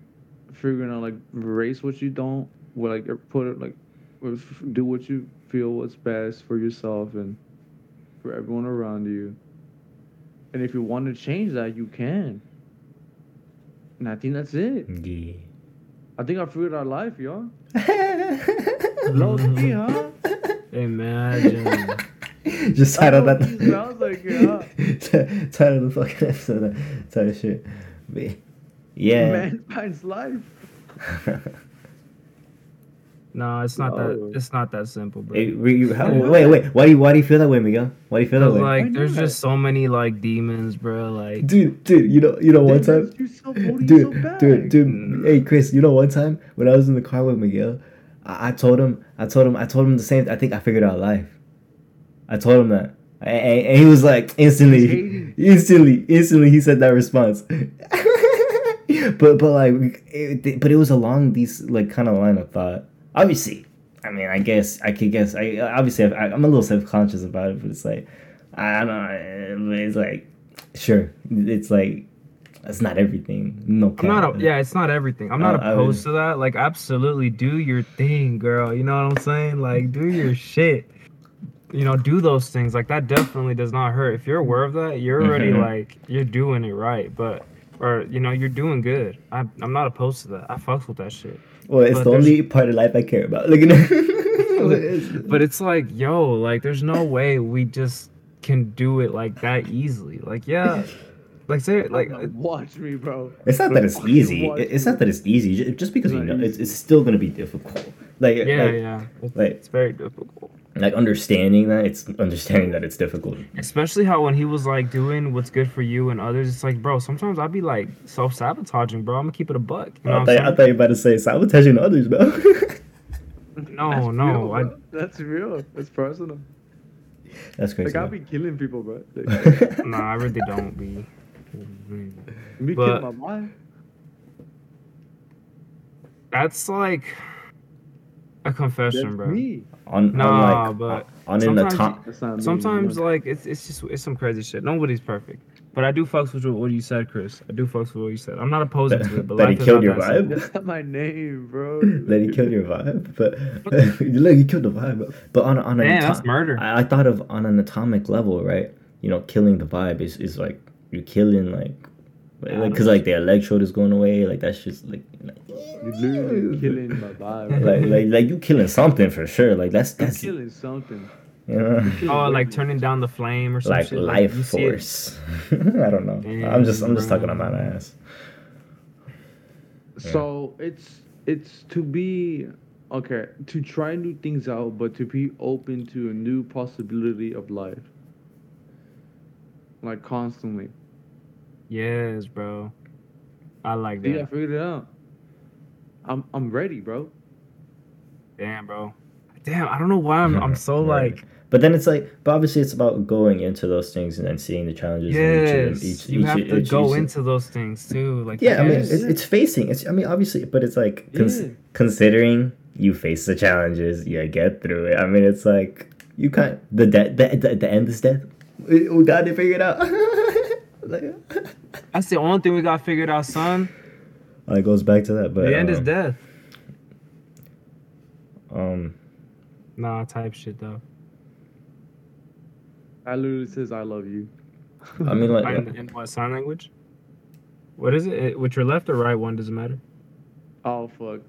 Figuring out like erase what you don't. What like er, put it like do what you feel what's best for yourself and for everyone around you. And if you want to change that, you can. And I think that's it. Yeah. I think I figured out life, y'all. Low key, huh? Imagine. Just title Low that. key sounds like it, huh? title the fucking episode. That type of shit. But, yeah. Man finds life. No, it's not No. that. It's not that simple, bro. Hey, re- you- how- wait, wait. Why do you why do you feel that way, Miguel? Why do you feel that way? like, there's that. just so many like demons, bro. Like, dude, dude, you know, you know, one time, messed dude, so bad. dude, dude. Hey, Chris, you know, one time when I was in the car with Miguel, I, I told him, I told him, I told him the same. I think I figured out life. I told him that, and, and- he was like instantly, instantly, instantly. He said that response. but but like, it, but it was along these like kind of line of thought. Obviously, I mean, I guess I could guess. I obviously I, I'm a little self conscious about it, but it's like I don't know. It's like sure, it's like that's not everything. No, I'm not. A, yeah, it's not everything. I'm not Uh, opposed to that. Like, absolutely, do your thing, girl. You know what I'm saying? Like, do your shit. You know, do those things. Like that definitely does not hurt. If you're aware of that, you're already Mhm. like you're doing it right. But or you know, you're doing good. I'm I'm not opposed to that. I fucks with that shit. Well, it's but the only part of life I care about. Look at that. But it's like, yo, like there's no way we just can do it like that easily. Like, yeah, like say like watch me, bro. It's not that it's easy. It's not that it's easy. Just because you know, it's, it's still gonna be difficult. Like, yeah, like, yeah, it's, like- it's very difficult. like understanding that it's understanding that it's difficult. Especially how when he was like doing what's good for you and others, it's like, bro, sometimes I'd be like self sabotaging, bro. I'm gonna keep it a buck. You know I, what thought, I'm I thought you were about to say sabotaging others, bro. No, That's no, real, I- bro. That's real. It's personal. That's crazy. Like I'll man. be killing people, bro. Like, Nah, I really don't be. me But- kill my wife. That's like a confession, That's bro. me. on, Nah, on like but on an sometimes atom- That's. Sometimes like it's it's just it's some crazy shit. Nobody's perfect. But I do fucks with what you said, Chris. I do fucks with what you said. I'm not opposed to it, but That he killed your vibe? That's not my name, bro. that he killed your vibe, but look, he killed the vibe. But on on an Damn, ato- that's murder. I, I thought of on an atomic level, right? You know, killing the vibe is, is like you're killing like, like because like the electrode is going away. Like that's just like, like You're literally killing my vibe. like like like you killing something for sure. Like that's You're that's killing something. know Oh, like turning down the flame or something. like shit. life you see it. force. I don't know. I'm just I'm just talking on my Damn. ass. So it's it's to be okay to try new things out, but to be open to a new possibility of life. Like constantly. Yes, bro. I like See, I that. figured it out. I'm I'm ready, bro. Damn, bro. Damn, I don't know why I'm I'm so Right. like But then it's like, but obviously it's about going into those things and then seeing the challenges. in each yes. each- you each- have to each- go each- into those things too. Like Yeah, I mean, it's, it's facing. It's I mean, obviously, but it's like cons- Yeah. considering you face the challenges, you get through it. I mean, it's like you can't. The death, the, the, the end is death. We, we got to figure it out. like, that's the only thing we got figured out, son. it goes back to that, but the end is um, death. Um, Nah, type shit though. I literally says I love you. I mean, like, In, in what sign language? What is it? it? With your left or right one doesn't matter. oh fuck.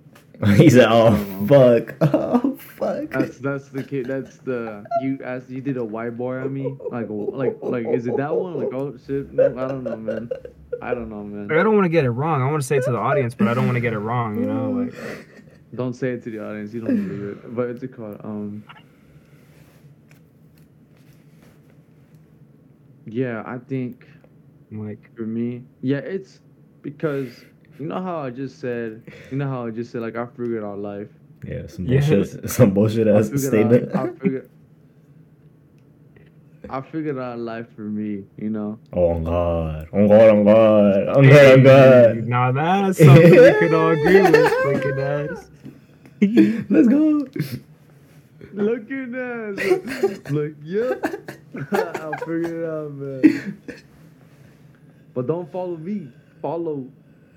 he said, "Oh fuck, oh fuck." That's that's the kid. That's the you as you did a white boy on me. Like like like is it that one? Like oh shit. No, I don't know, man. I don't know, man. I don't want to get it wrong. I want to say it to the audience, but I don't want to get it wrong. You know, like Don't say it to the audience. You don't believe it. But it's a called um. Yeah, I think like for me, yeah, it's because you know how I just said, you know how I just said like I figured out life. Yeah, some Yeah. bullshit, some bullshit I ass figured statement. out. I figured. I figured out life for me, you know. oh god, oh god, oh god, oh god, oh god. Now that's something we could all agree with. Looking ass. Let's go. Look at that. Like, yep. I figured it out, man. But don't follow me. Follow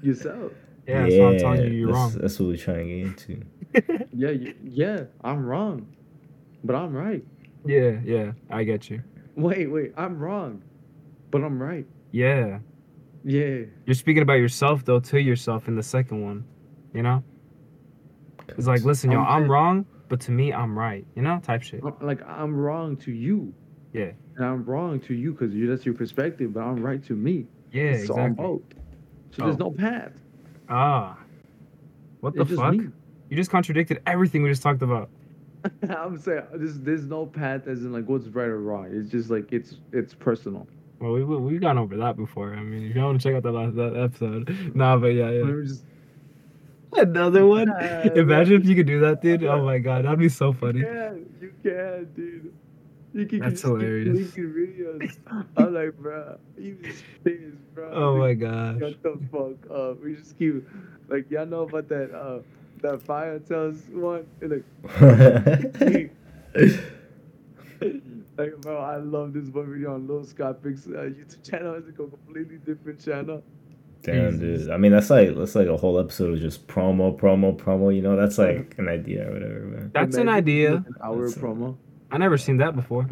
yourself. Yeah, that's what I'm telling you. You're that's, wrong. That's what we're trying to get into. Yeah, you, yeah, I'm wrong. But I'm right. Yeah, yeah, I get you. Wait, wait, I'm wrong. But I'm right. Yeah, Yeah. you're speaking about yourself though to yourself in the second one. You know, it's like, listen, yo, I'm I'm wrong, but to me, I'm right. You know, type shit. Like I'm wrong to you. Yeah. And I'm wrong to you because you that's your perspective, but I'm right to me. Yeah, so I'm exactly. both. So there's Oh. no path. Ah, what the fuck? me. You just contradicted everything we just talked about. I'm saying there's there's no path as in like what's right or wrong. It's just like it's it's personal. Well, we we we've gone over that before. I mean, if you want to check out that last that episode, nah, but yeah, yeah. Just Another one. Imagine if you could do that, dude. Oh my god, that'd be so funny. You can, you can, dude. You can That's just keep hilarious. linking videos. I'm like, bro, you just pissed, bro. Oh my gosh. Shut the fuck up. We just keep like y'all know about that uh that fire tells one and like like bro, I love this one video on Lil Scopic's uh, YouTube channel. It's like a completely different channel. Damn, dude. I mean, that's like that's like a whole episode of just promo, promo, promo. You know, that's like an idea or whatever, man. That's an idea. An hour That's a- promo. I never seen that before.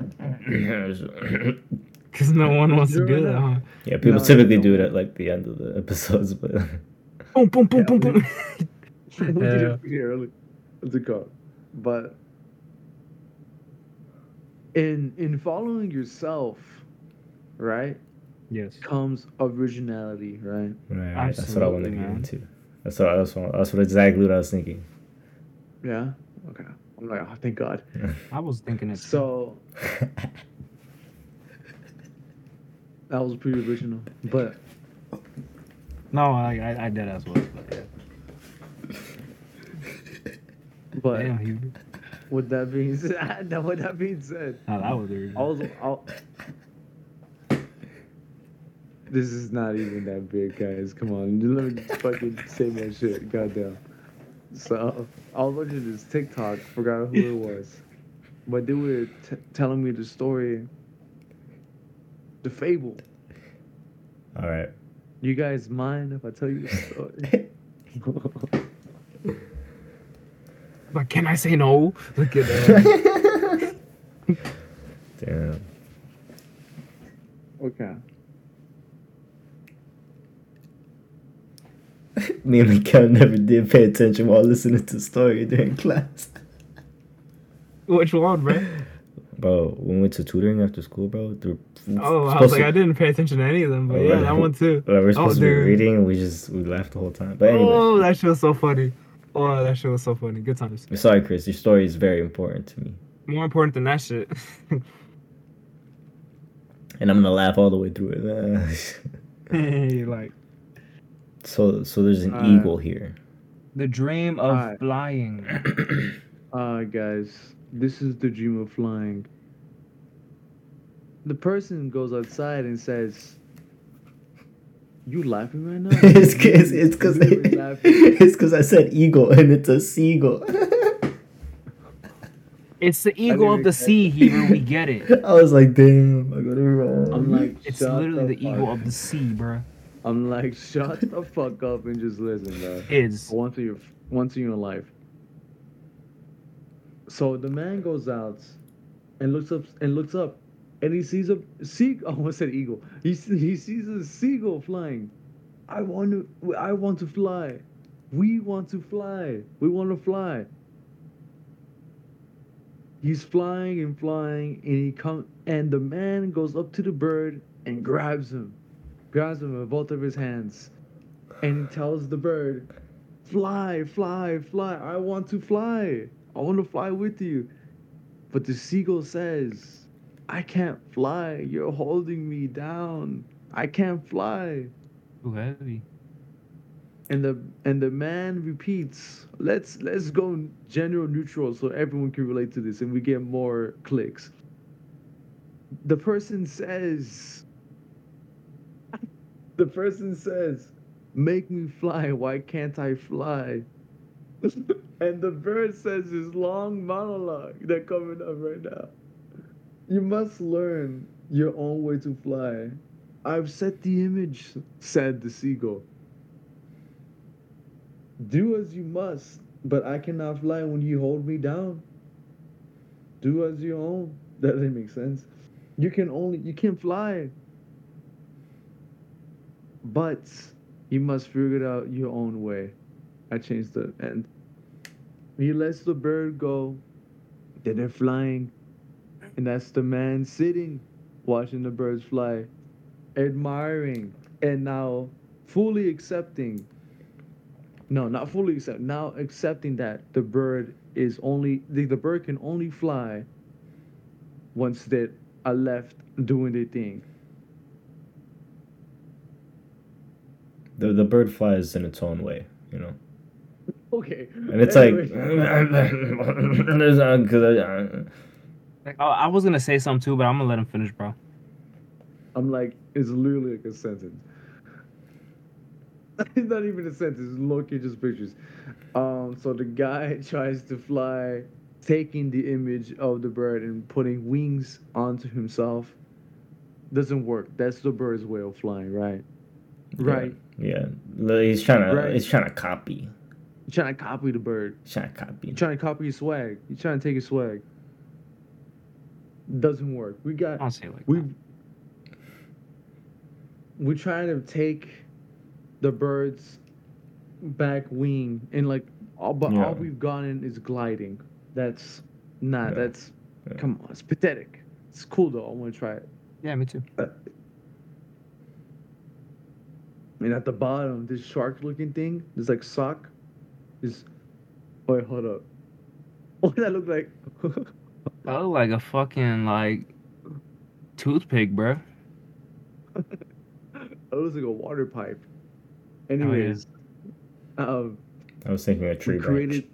yeah, Cause no one wants to do that. now. Huh? people No, typically do it at like the end of the episodes, but Boom, boom, boom, Yeah, boom, boom. we did Yeah. it pretty early. What's it called? But in in following yourself, right, yes. comes originality, right? right, right, that's what I wanted to get into. That's what that's what that's what exactly what I was thinking. Yeah. Okay. I'm like, oh, thank God. I was thinking it. So that was pretty original, but no, I I, I did as well. But yeah. but Damn, Heber. with that being said, with that being said, No, that was I original. was I'll, This is not even that big, guys. Come on, let me fucking say my shit. Goddamn. So I was watching this TikTok, forgot who it was, but they were t- telling me the story, the fable. All right. You guys mind if I tell you the story? But can I say no? Look at that. Damn. okay. Me and Mikael never did pay attention while listening to the story during class. Which one, bro? Bro, when we went to tutoring after school, bro. Oh, I was like, to- I didn't pay attention to any of them, but oh, yeah, that one too. Like, we're oh, supposed to be dude. reading, and we just we laughed the whole time. But anyway, Oh, that shit was so funny. Oh, that shit was so funny. Good times. sorry, Chris. Your story is very important to me, More important than that shit. and I'm gonna laugh all the way through it. hey, like so, so there's an Alright. eagle here. the dream of Alright. flying. Uh, guys, this is the dream of flying. The person goes outside and says, "You laughing right now?" it's cause, it's cause You really laughing. it's cause I said eagle and it's a seagull. It's the eagle of the sea, Heber. We get it. I was like, damn, I got it wrong. I'm like, It's literally the fuck- eagle of the sea, bruh. I'm like, shut the fuck up and just listen, bro. Is Once in your once in your life. So the man goes out and looks up and looks up, and he sees a sea. Oh, I almost said eagle. He he sees a seagull flying. I want to. I want to fly. We want to fly. We want to fly. He's flying and flying, and he come and the man goes up to the bird and grabs him, grabs him with both of his hands, and he tells the bird, "Fly, fly, fly! I want to fly. I want to fly with you." But the seagull says, "I can't fly. You're holding me down. I can't fly." too heavy. And the and the man repeats, "Let's let's go general neutral so everyone can relate to this and we get more clicks." The person says, the person says, "Make me fly. Why can't I fly?" and the bird says his long monologue that coming up right now. You must learn your own way to fly. I've set the image," said the seagull. Do as you must, but I cannot fly when you hold me down. Do as you own. That doesn't make sense. You can only you can fly. But you must figure it out your own way. I changed the end. He lets the bird go. Then they're flying. And that's the man sitting, watching the birds fly, admiring, and now fully accepting. No, not fully accept. Now accepting that the bird is only the, the bird can only fly once they are left doing their thing. The the bird flies in its own way, you know. Okay. And it's Anyway. like because Like, oh, I was gonna say something too, but I'm gonna let him finish, bro. I'm like, it's literally like a sentence. it's not even a sentence. It's low-key just pictures. Um, so the guy tries to fly, taking the image of the bird and putting wings onto himself. Doesn't work. That's the bird's way of flying, right? Right. yeah, he's trying to Right. he's trying to copy. You're trying to copy the bird. He's trying to copy. You're trying to copy his swag. You're trying to take his swag. Doesn't work. We got I don't say like we that. we're trying to take the bird's back wing and like all but Yeah. all we've gotten is gliding that's not Yeah. that's Yeah. come on it's pathetic it's cool though i want to try it Yeah, me too. Uh, and at the bottom this shark looking thing this like sock is wait hold up. What does that look like? That look like a fucking like toothpick, bro. it looks like a water pipe. Oh, anyways um I was thinking a tree we branch. created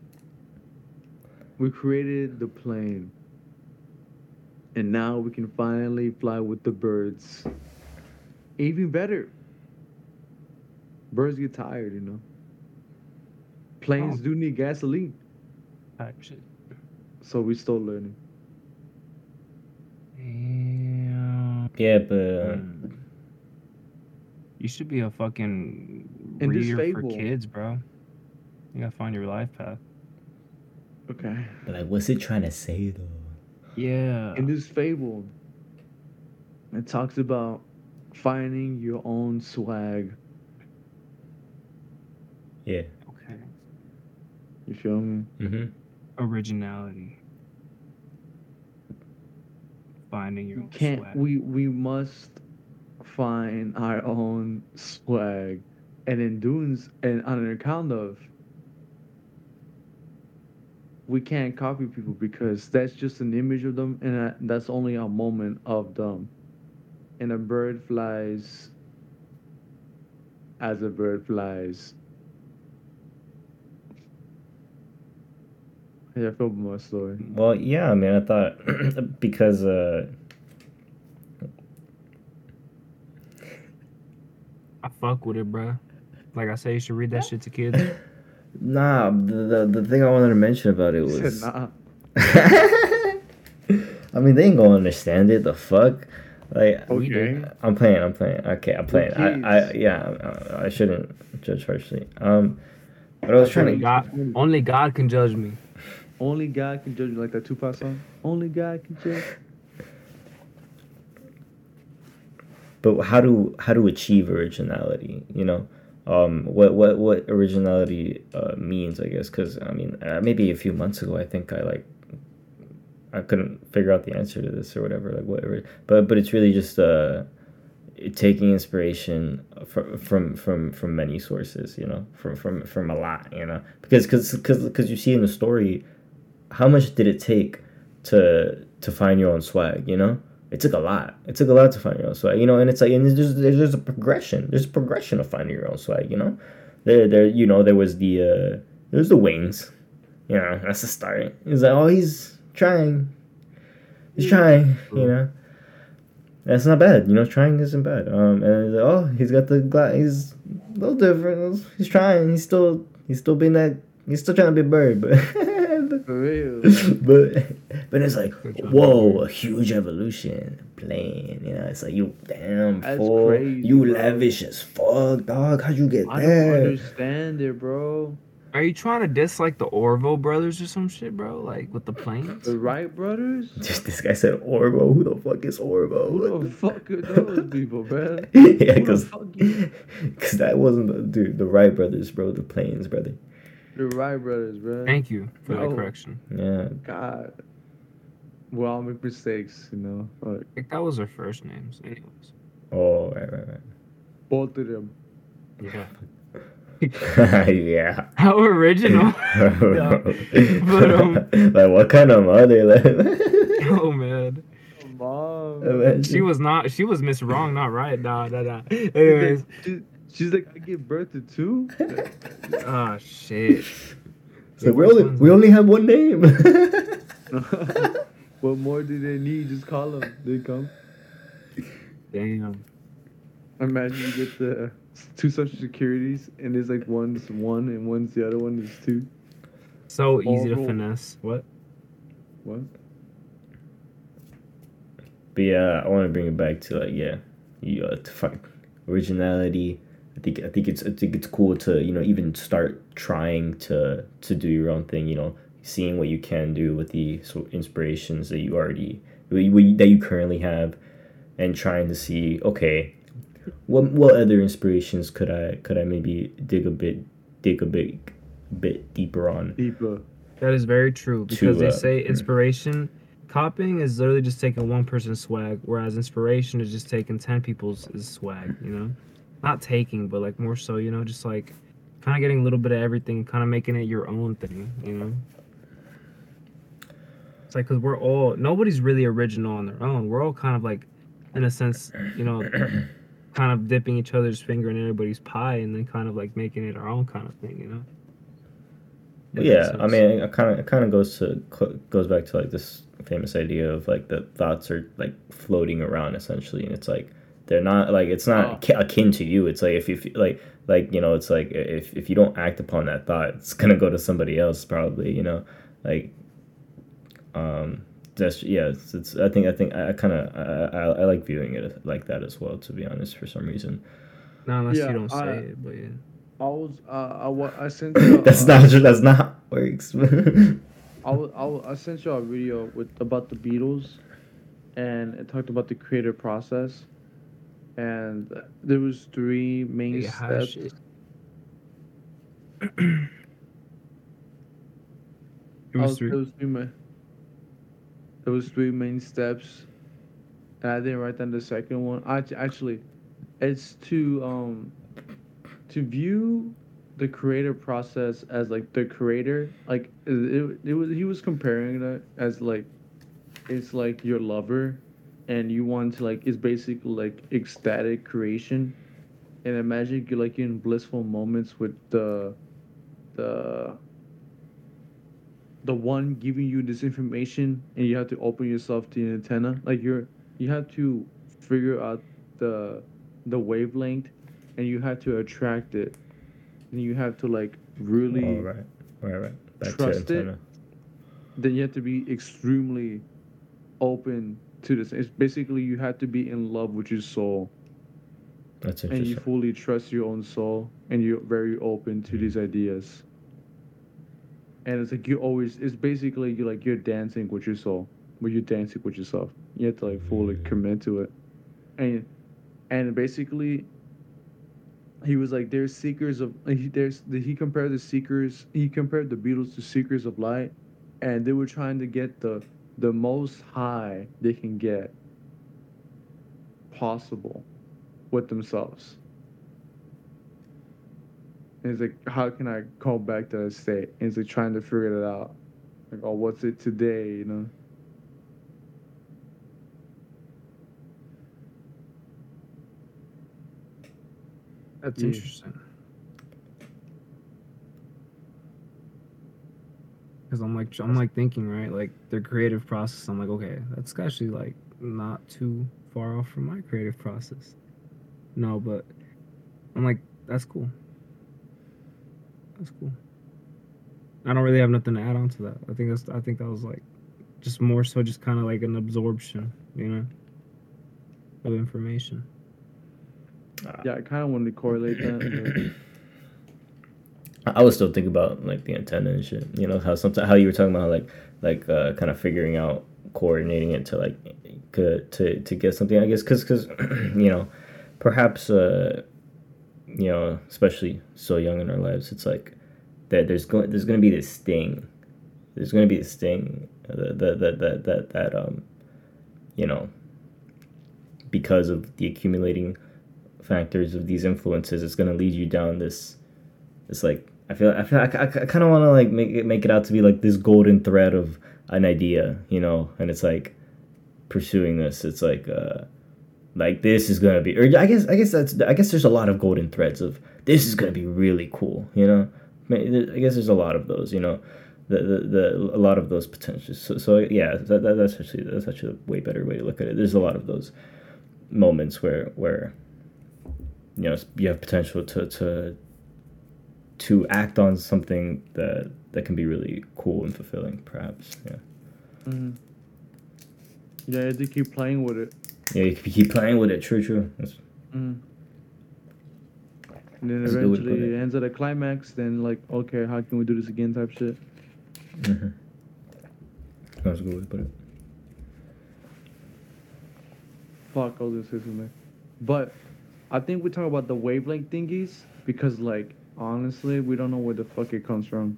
we created the plane. And now we can finally fly with the birds. Even better birds get tired you know planes Oh. do need gasoline Actually. so we still learning Damn. Yeah, but uh, Mm. You should be a fucking In this reader for kids, bro. You gotta find your life path. okay but like, what's it trying to say though? Yeah. in this fable it talks about finding your own swag Yeah. Okay. you feel me Mm-hmm. Originality. Finding your we own can't swag. we we must find our own swag and in doing s- and on an account of we can't copy people because that's just an image of them and that- that's only a moment of them and a bird flies as a bird flies yeah I feel my story Well, yeah. I mean, I thought because uh, I fuck with it, bro. Like I say, you should read that shit to kids. nah, the, the the thing I wanted to mention about it was. nah I mean, they ain't gonna understand it. The fuck, like. Okay I'm playing. I'm playing. Okay, I'm playing. I, I yeah. I, I shouldn't judge harshly. Um, but I was trying to. God, only God can judge me. Only God can judge you like that Tupac song. Only God can judge. But how to how to achieve originality? You know, um, what what what originality uh, means? I guess because I mean uh, maybe a few months ago I think I like I couldn't figure out the answer to this or whatever like whatever. But but it's really just uh taking inspiration from from from from many sources you know from from from a lot you know because because because you see in the story how much did it take to to find your own swag you know it took a lot it took a lot to find your own swag you know and it's like and there's there's, there's a progression there's a progression of finding your own swag you know there there you know there was the uh there's the wings you know that's the start he's like oh he's trying he's trying you know that's not bad, you know. Trying isn't bad. Um, and like, oh, he's got the glass. He's a little different. He's trying. He's still. He's still being that. He's still trying to be a bird, but. For real. but but it's like whoa, a huge evolution plane. You know, it's like you damn That's fool, crazy, you bro. lavish as fuck, dog. How'd you get that? I don't there? understand it, bro. Are you trying to diss like the Orville brothers or some shit, bro? Like with the planes? The Wright brothers? Just this guy said Orbo. Who the fuck is Orbo? Who the fuck are those people, bro? yeah, Who because fuck you- that wasn't the dude. The Wright brothers, bro. The planes, brother. The Wright brothers, bro. Thank you for the correction. Yeah. God. We all make mistakes, you know. Like, I that was their first names, anyways. Oh, right, right, both of them. Yeah. yeah. How original. But, um, like, what kind of mother? Like, oh man. Mom. She was not. She was miss wrong, not right. Nah, nah, nah. Anyways. She- she's like, I give birth to two. Ah, shit. So we only we only have one name. what more do they need? Just call them. They come. Damn. Imagine you get the two social securities, and there's like one's one and one's the other one is two. So easy to Horrible. finesse. What? What? but yeah, I want to bring it back to like yeah, you uh, to find originality. I think I think it's I think it's cool to you know even start trying to to do your own thing. You know, seeing what you can do with the sort of inspirations that you already that you currently have, and trying to see okay, what what other inspirations could I could I maybe dig a bit dig a bit bit deeper on. Deeper. That is very true because To, they uh, say inspiration, copying is literally just taking one person's swag, whereas inspiration is just taking ten people's swag. You know, not taking, but like more so. You know, just like kind of getting a little bit of everything, kind of making it your own thing. You know. It's like because we're all nobody's really original on their own. We're all kind of like, in a sense, you know, kind of dipping each other's finger in everybody's pie, and then kind of like making it our own kind of thing. You know. That yeah i mean it kind of it kind of goes to goes back to like this famous idea of like the thoughts are like floating around essentially and it's like they're not like it's not Oh. akin to you. It's like if you feel like like you know it's like if if you don't act upon that thought it's gonna go to somebody else probably you know? Like um that's yeah it's, it's i think i think i kind of I, I i like viewing it like that as well to be honest for some reason. No, unless Yeah, you don't say it, but yeah. I was uh, I, wa- I sent you, that's uh, not that's not how it works. I, was, I, was, I sent you a video with about the Beatles, and it talked about the creative process, and there was three main Yeah, steps. It I was was, three. there was three main. There was three main steps, and I didn't write down the second one. I actually, it's to um, to view the creative process as like the creator. Like it, it, it was he was comparing that as like, it's like your lover, and you want to like it's basically like ecstatic creation, and imagine you're like in blissful moments with the, the the one giving you this information and you have to open yourself to the antenna. Like you're you have to figure out the the wavelength and you have to attract it. And you have to like really All right, right, right. Back Trust it. then you have to be extremely open to this it's basically you have to be in love with your soul. That's and you fully trust your own soul and you're very open to these mm-hmm. ideas. And it's like you always it's basically you like you're dancing with your soul but you're dancing with yourself. You have to like fully mm. commit to it. And and basically he was like they're seekers of he, there's he compared the seekers he compared the beatles to seekers of light and they were trying to get the the most high they can get possible with themselves. And it's like, how can I go back to that state? And it's like trying to figure it out. Like, oh, what's it today, you know? That's Yeah. interesting. Because I'm like, I'm like thinking, right? Like their creative process. I'm like, okay, that's actually like not too far off from my creative process. No, but I'm like, that's cool. That's cool. I don't really have nothing to add on to that. I think that's, I think that was like, just more so, just kind of like an absorption, you know, of information. Yeah, I kind of wanted to correlate that. I would still think about like the antenna and shit. You know how sometimes how you were talking about like like uh, kind of figuring out coordinating it to like to to, to get something. I guess because because you know perhaps uh, you know especially so young in our lives, it's like that there's going there's going to be this thing there's going to be this thing that that that that, that, that um you know because of the accumulating factors of these influences it's going to lead you down this this like i feel i feel i, I, I kind of want to like make it make it out to be like this golden thread of an idea you know? And it's like pursuing this. It's like uh like this is gonna be or i guess i guess that's i guess there's a lot of golden threads of this is gonna be really cool you know? I guess there's a lot of those you know? The, the, the a lot of those potentials. So, so yeah that, that, that's actually that's actually a way better way to look at it. There's a lot of those moments where where you know you have potential to to to act on something that that can be really cool and fulfilling perhaps yeah Mm-hmm. Yeah, you have to keep playing with it. yeah you keep playing with it true true That's- Mm. And then That's a good way to put eventually it. it ends at a climax. Then like, okay, how can we do this again? Type shit. Mhm. That was a good way to put it. Fuck, I was gonna say something. But I think we talk about the wavelength thingies because, like, honestly, we don't know where the fuck it comes from.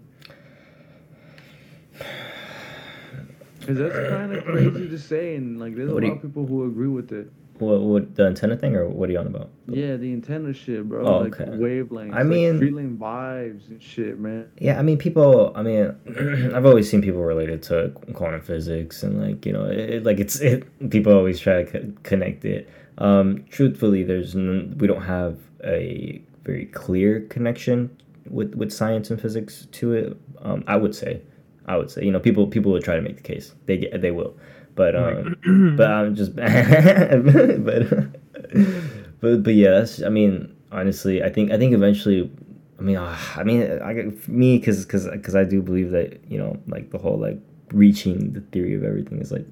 Cause that's kind of crazy to say, and like, there's a What do lot you- of people who agree with it. What, what the antenna thing, or what are you on about? Yeah, the antenna shit, bro. Oh, like okay. wavelengths. I like, mean- feeling vibes and shit, man. Yeah, I mean, people. I mean, I've always seen people related to quantum physics, and like you know, it- like it's it. People always try to connect it. Um, truthfully, there's n- we don't have a very clear connection with with science and physics to it. Um, I would say, I would say, you know, people people would try to make the case. They get they will, but um, but I'm just but but but yeah, that's I mean honestly, I think I think eventually, I mean uh, I mean I me because because because I do believe that you know like the whole like reaching the theory of everything is like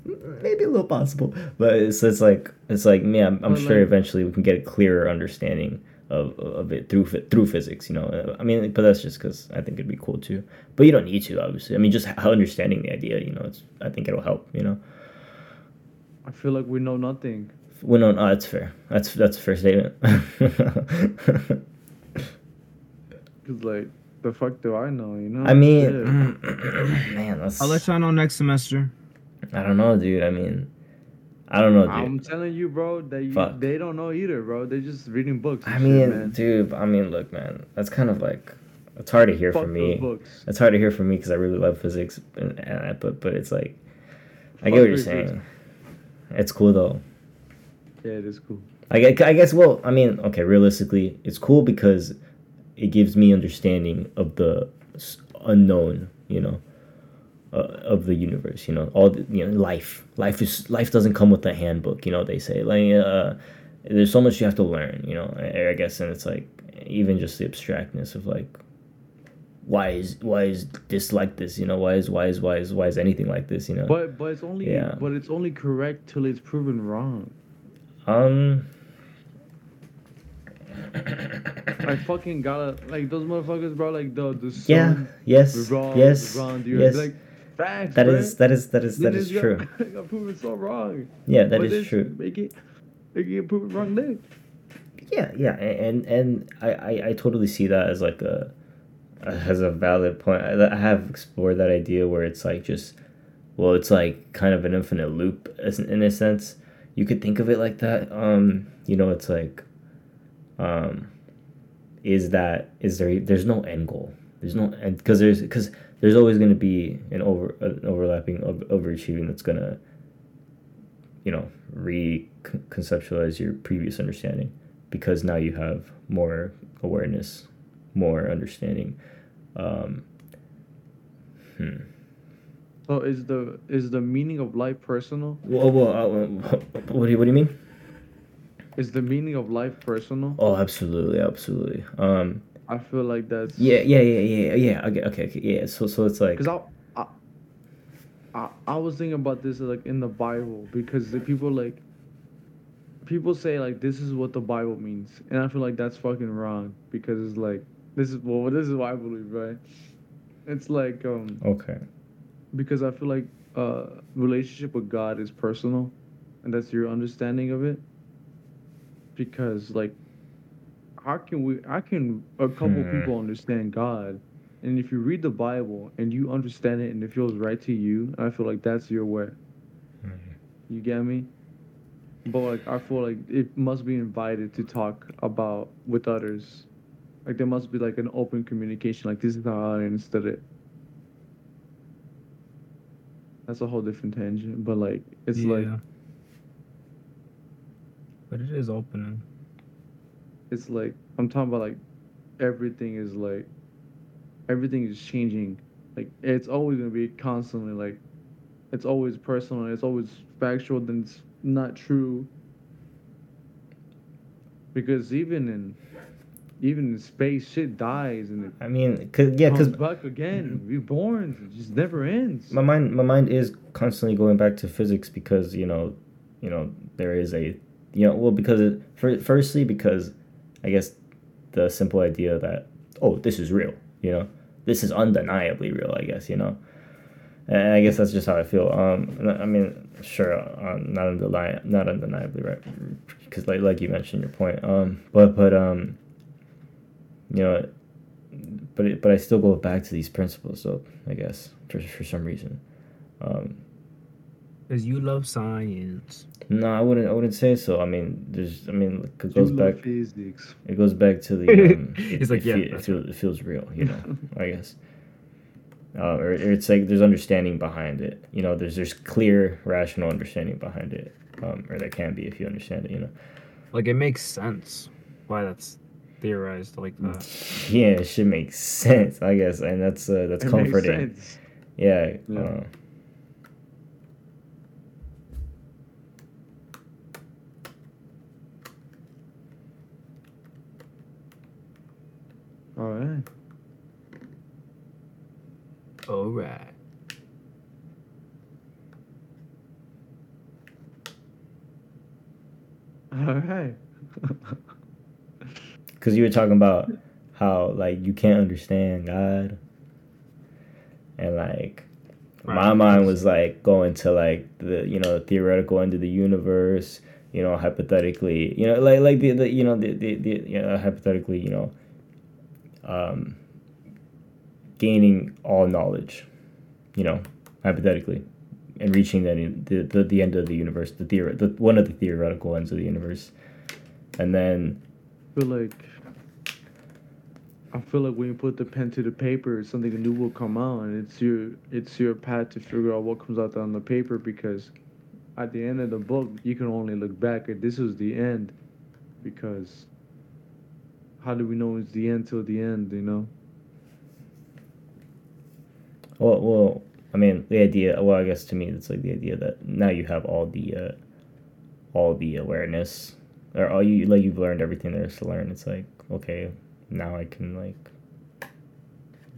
maybe a little possible, but it's it's like it's like yeah, I'm, I'm sure like- eventually we can get a clearer understanding. Of, of it through through physics, you know. Uh, I mean, but that's just because I think it'd be cool too. But you don't need to, obviously. I mean, just h- understanding the idea, you know, it's I think it'll help, you know. I feel like we know nothing. We know. no, that's fair. That's that's a fair statement. Cause like, the fuck do I know? You know. I mean, Shit. man, that's. I'll let y'all know next semester. I don't know, dude. I mean, I don't know, dude. I'm telling you, bro, that you, Fuck. they don't know either, bro. They're just reading books. I shit, mean, man. dude. I mean, look, man. That's kind of like it's hard to hear Fuck from me. books. It's hard to hear from me because I really love physics, and, and I- but but it's like I Fuck get what you're physics. saying. It's cool though. Yeah, it is cool. I guess, I guess. Well, I mean, okay. Realistically, it's cool because it gives me understanding of the unknown. You know, uh, of the universe. You know, all the, you know, life. Life is life doesn't come with a handbook. You know, they say like uh, there's so much you have to learn. You know, I, I guess, and it's like even just the abstractness of like why is why is this like this? You know, why is why is why is why is anything like this? You know, But but it's only Yeah. but it's only correct till it's proven wrong. um. I fucking gotta like those motherfuckers, bro. Like the the sun Yeah. Yes. Yes. earth. Yes. Like facts. That is that is that is that Then is it's true. Got, got proven so wrong. Yeah, that But is true. Make it make it wrong then. Yeah, yeah, and and I, I I totally see that as like a as a valid point. I I have explored that idea where it's like just well, it's like kind of an infinite loop as- in a sense. You could think of it like that. Um, you know, it's like um is that is there there's no end goal. There's no and because there's because there's always going to be an over an overlapping of overachieving that's going to you know reconceptualize your previous understanding because now you have more awareness more understanding um hmm. So is the is the meaning of life personal? well, well uh, what do you what do you mean Is the meaning of life personal? oh absolutely absolutely um I feel like that's yeah yeah yeah yeah yeah okay okay, okay. Yeah so so it's like Because I, I, I, was thinking about this like in the Bible. Because the people like, people say like this is what the Bible means, and I feel like that's fucking wrong. Because it's like this is well this is what I believe right. It's like um okay. because I feel like uh relationship with God is personal, and that's your understanding of it. Because like, how can we? How can a couple Hmm. people understand God? and if you read the Bible and you understand it and it feels right to you, I feel like that's your way. You get me? But like I feel like it must be invited to talk about with others. Like there must be like an open communication. Like this is how I understood it. That's a whole different tangent. But like it's like But it is opening. It's like I'm talking about like everything is like everything is changing. Like it's always gonna be constantly like it's always personal, it's always factual, then it's not true. Because even in even in space shit dies and it I mean, cause yeah, comes cause back again, reborn, it just never ends. my mind my mind is constantly going back to physics because you know you know there is a you know well because it, for, firstly because i guess the simple idea that oh this is real you know? This is undeniably real i guess you know? And i guess that's just how i feel um i mean sure um, not undeni- not undeniably right because like like you mentioned your point um but but um you know but it, but i still go back to these principles so i guess for, for some reason um, Because you love science. no, I wouldn't. I wouldn't say so. I mean, there's. I mean, it You goes love back. physics. It goes back to the. Um, it, He's like, it, yeah, fe- it, that's feels, it feels real. You know. I guess. Uh, or, or it's like there's understanding behind it. You know, there's there's clear rational understanding behind it. Um, or there can be if you understand it. You know. Like it makes sense why that's theorized like that. Yeah, it should make sense. I guess, and that's uh, that's It makes comforting. sense. Yeah. Yeah. Uh, All right. All right. All right. because you were talking about how like you can't understand God, and like my mind was like going to like the you know theoretical end of the universe, you know hypothetically, you know like like the, the you know the the, the you know, hypothetically you know, um, gaining all knowledge, you know hypothetically. And reaching the, the, the end of the universe, the theory, the one of the theoretical ends of the universe, and then I feel like I feel like when you put the pen to the paper, something new will come out, and it's your it's your path to figure out what comes out on the paper. Because at the end of the book, you can only look back at this was the end, because how do we know it's the end till the end? You know. Well, well, I mean, the idea. Well, I guess to me, it's like the idea that now you have all the, uh, all the awareness, or all you like you've learned everything there is to learn. It's like okay, now I can like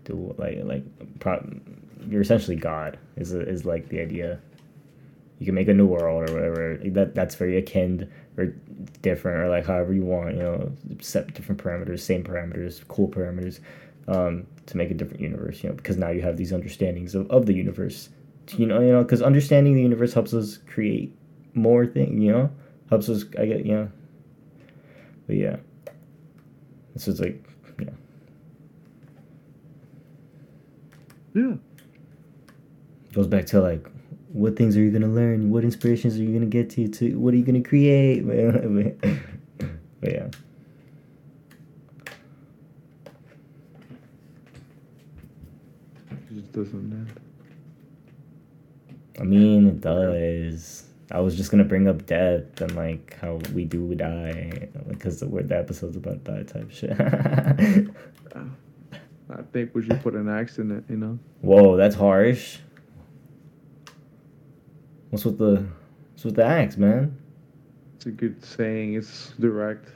do like like pro- you're essentially God. Is is like the idea. You can make a new world or whatever. That that's very akin or different or like however you want. You know, set different parameters, same parameters, cool parameters um, to make a different universe, you know, because now you have these understandings of, of the universe. You know, you know, because understanding the universe helps us create more thing. You know, helps us. I get, you know. But yeah, this is like, know, Yeah. goes back to like, what things are you gonna learn? What inspirations are you gonna get to? To what are you gonna create? but yeah. It just doesn't end. I mean, it does. I was just gonna bring up death and like how we do die because the word the episode's about die type shit. I think we should put an axe in it. You know. Whoa, that's harsh. What's with the what's with the axe, man? It's a good saying. It's direct.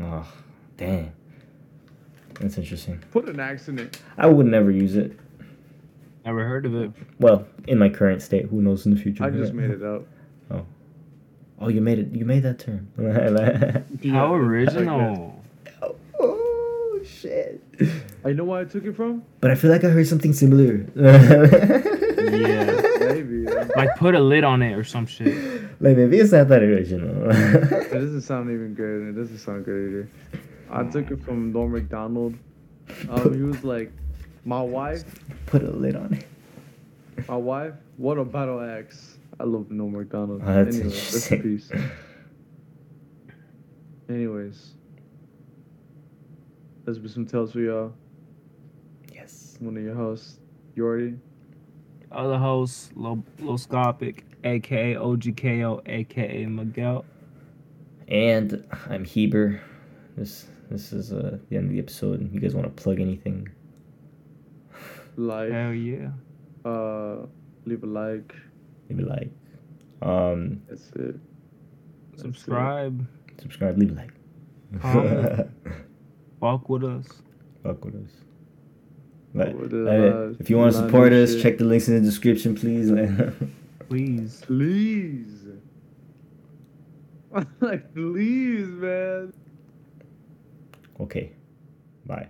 Oh, damn. That's interesting. Put an axe in it. I would never use it. Never heard of it. Well, in my current state, who knows in the future? I just made it up. Oh, Oh, you made it. You made that term. How original. oh shit! I know where I took it from. But I feel like I heard something similar. Yeah. Maybe. Like put a lid on it or some shit. Like maybe it's not that original. It doesn't sound even good. It doesn't sound good either. I took it from Norm Macdonald. Um, he was like, My wife, Put a lid on it. my wife, what a battle axe. I love Norm Macdonald. Oh, that's anyway, rest in interesting. peace. Anyways, let's be Sum Tales for y'all. Yes. One of your hosts, you already. Other host, Low Lil Scopic, aka OGKO, aka Miguel. And I'm Heber. This this is uh, the end of the episode. You guys want to plug anything? Like, Hell yeah. uh, leave a like. Leave a like, um, That's it. That's it. Subscribe. subscribe, leave a like. Comment. Walk with us. Fuck with us. But, uh, if you want to support us, shit. check the links in the description, please. Please. Please. like, please, man. okay. Bye.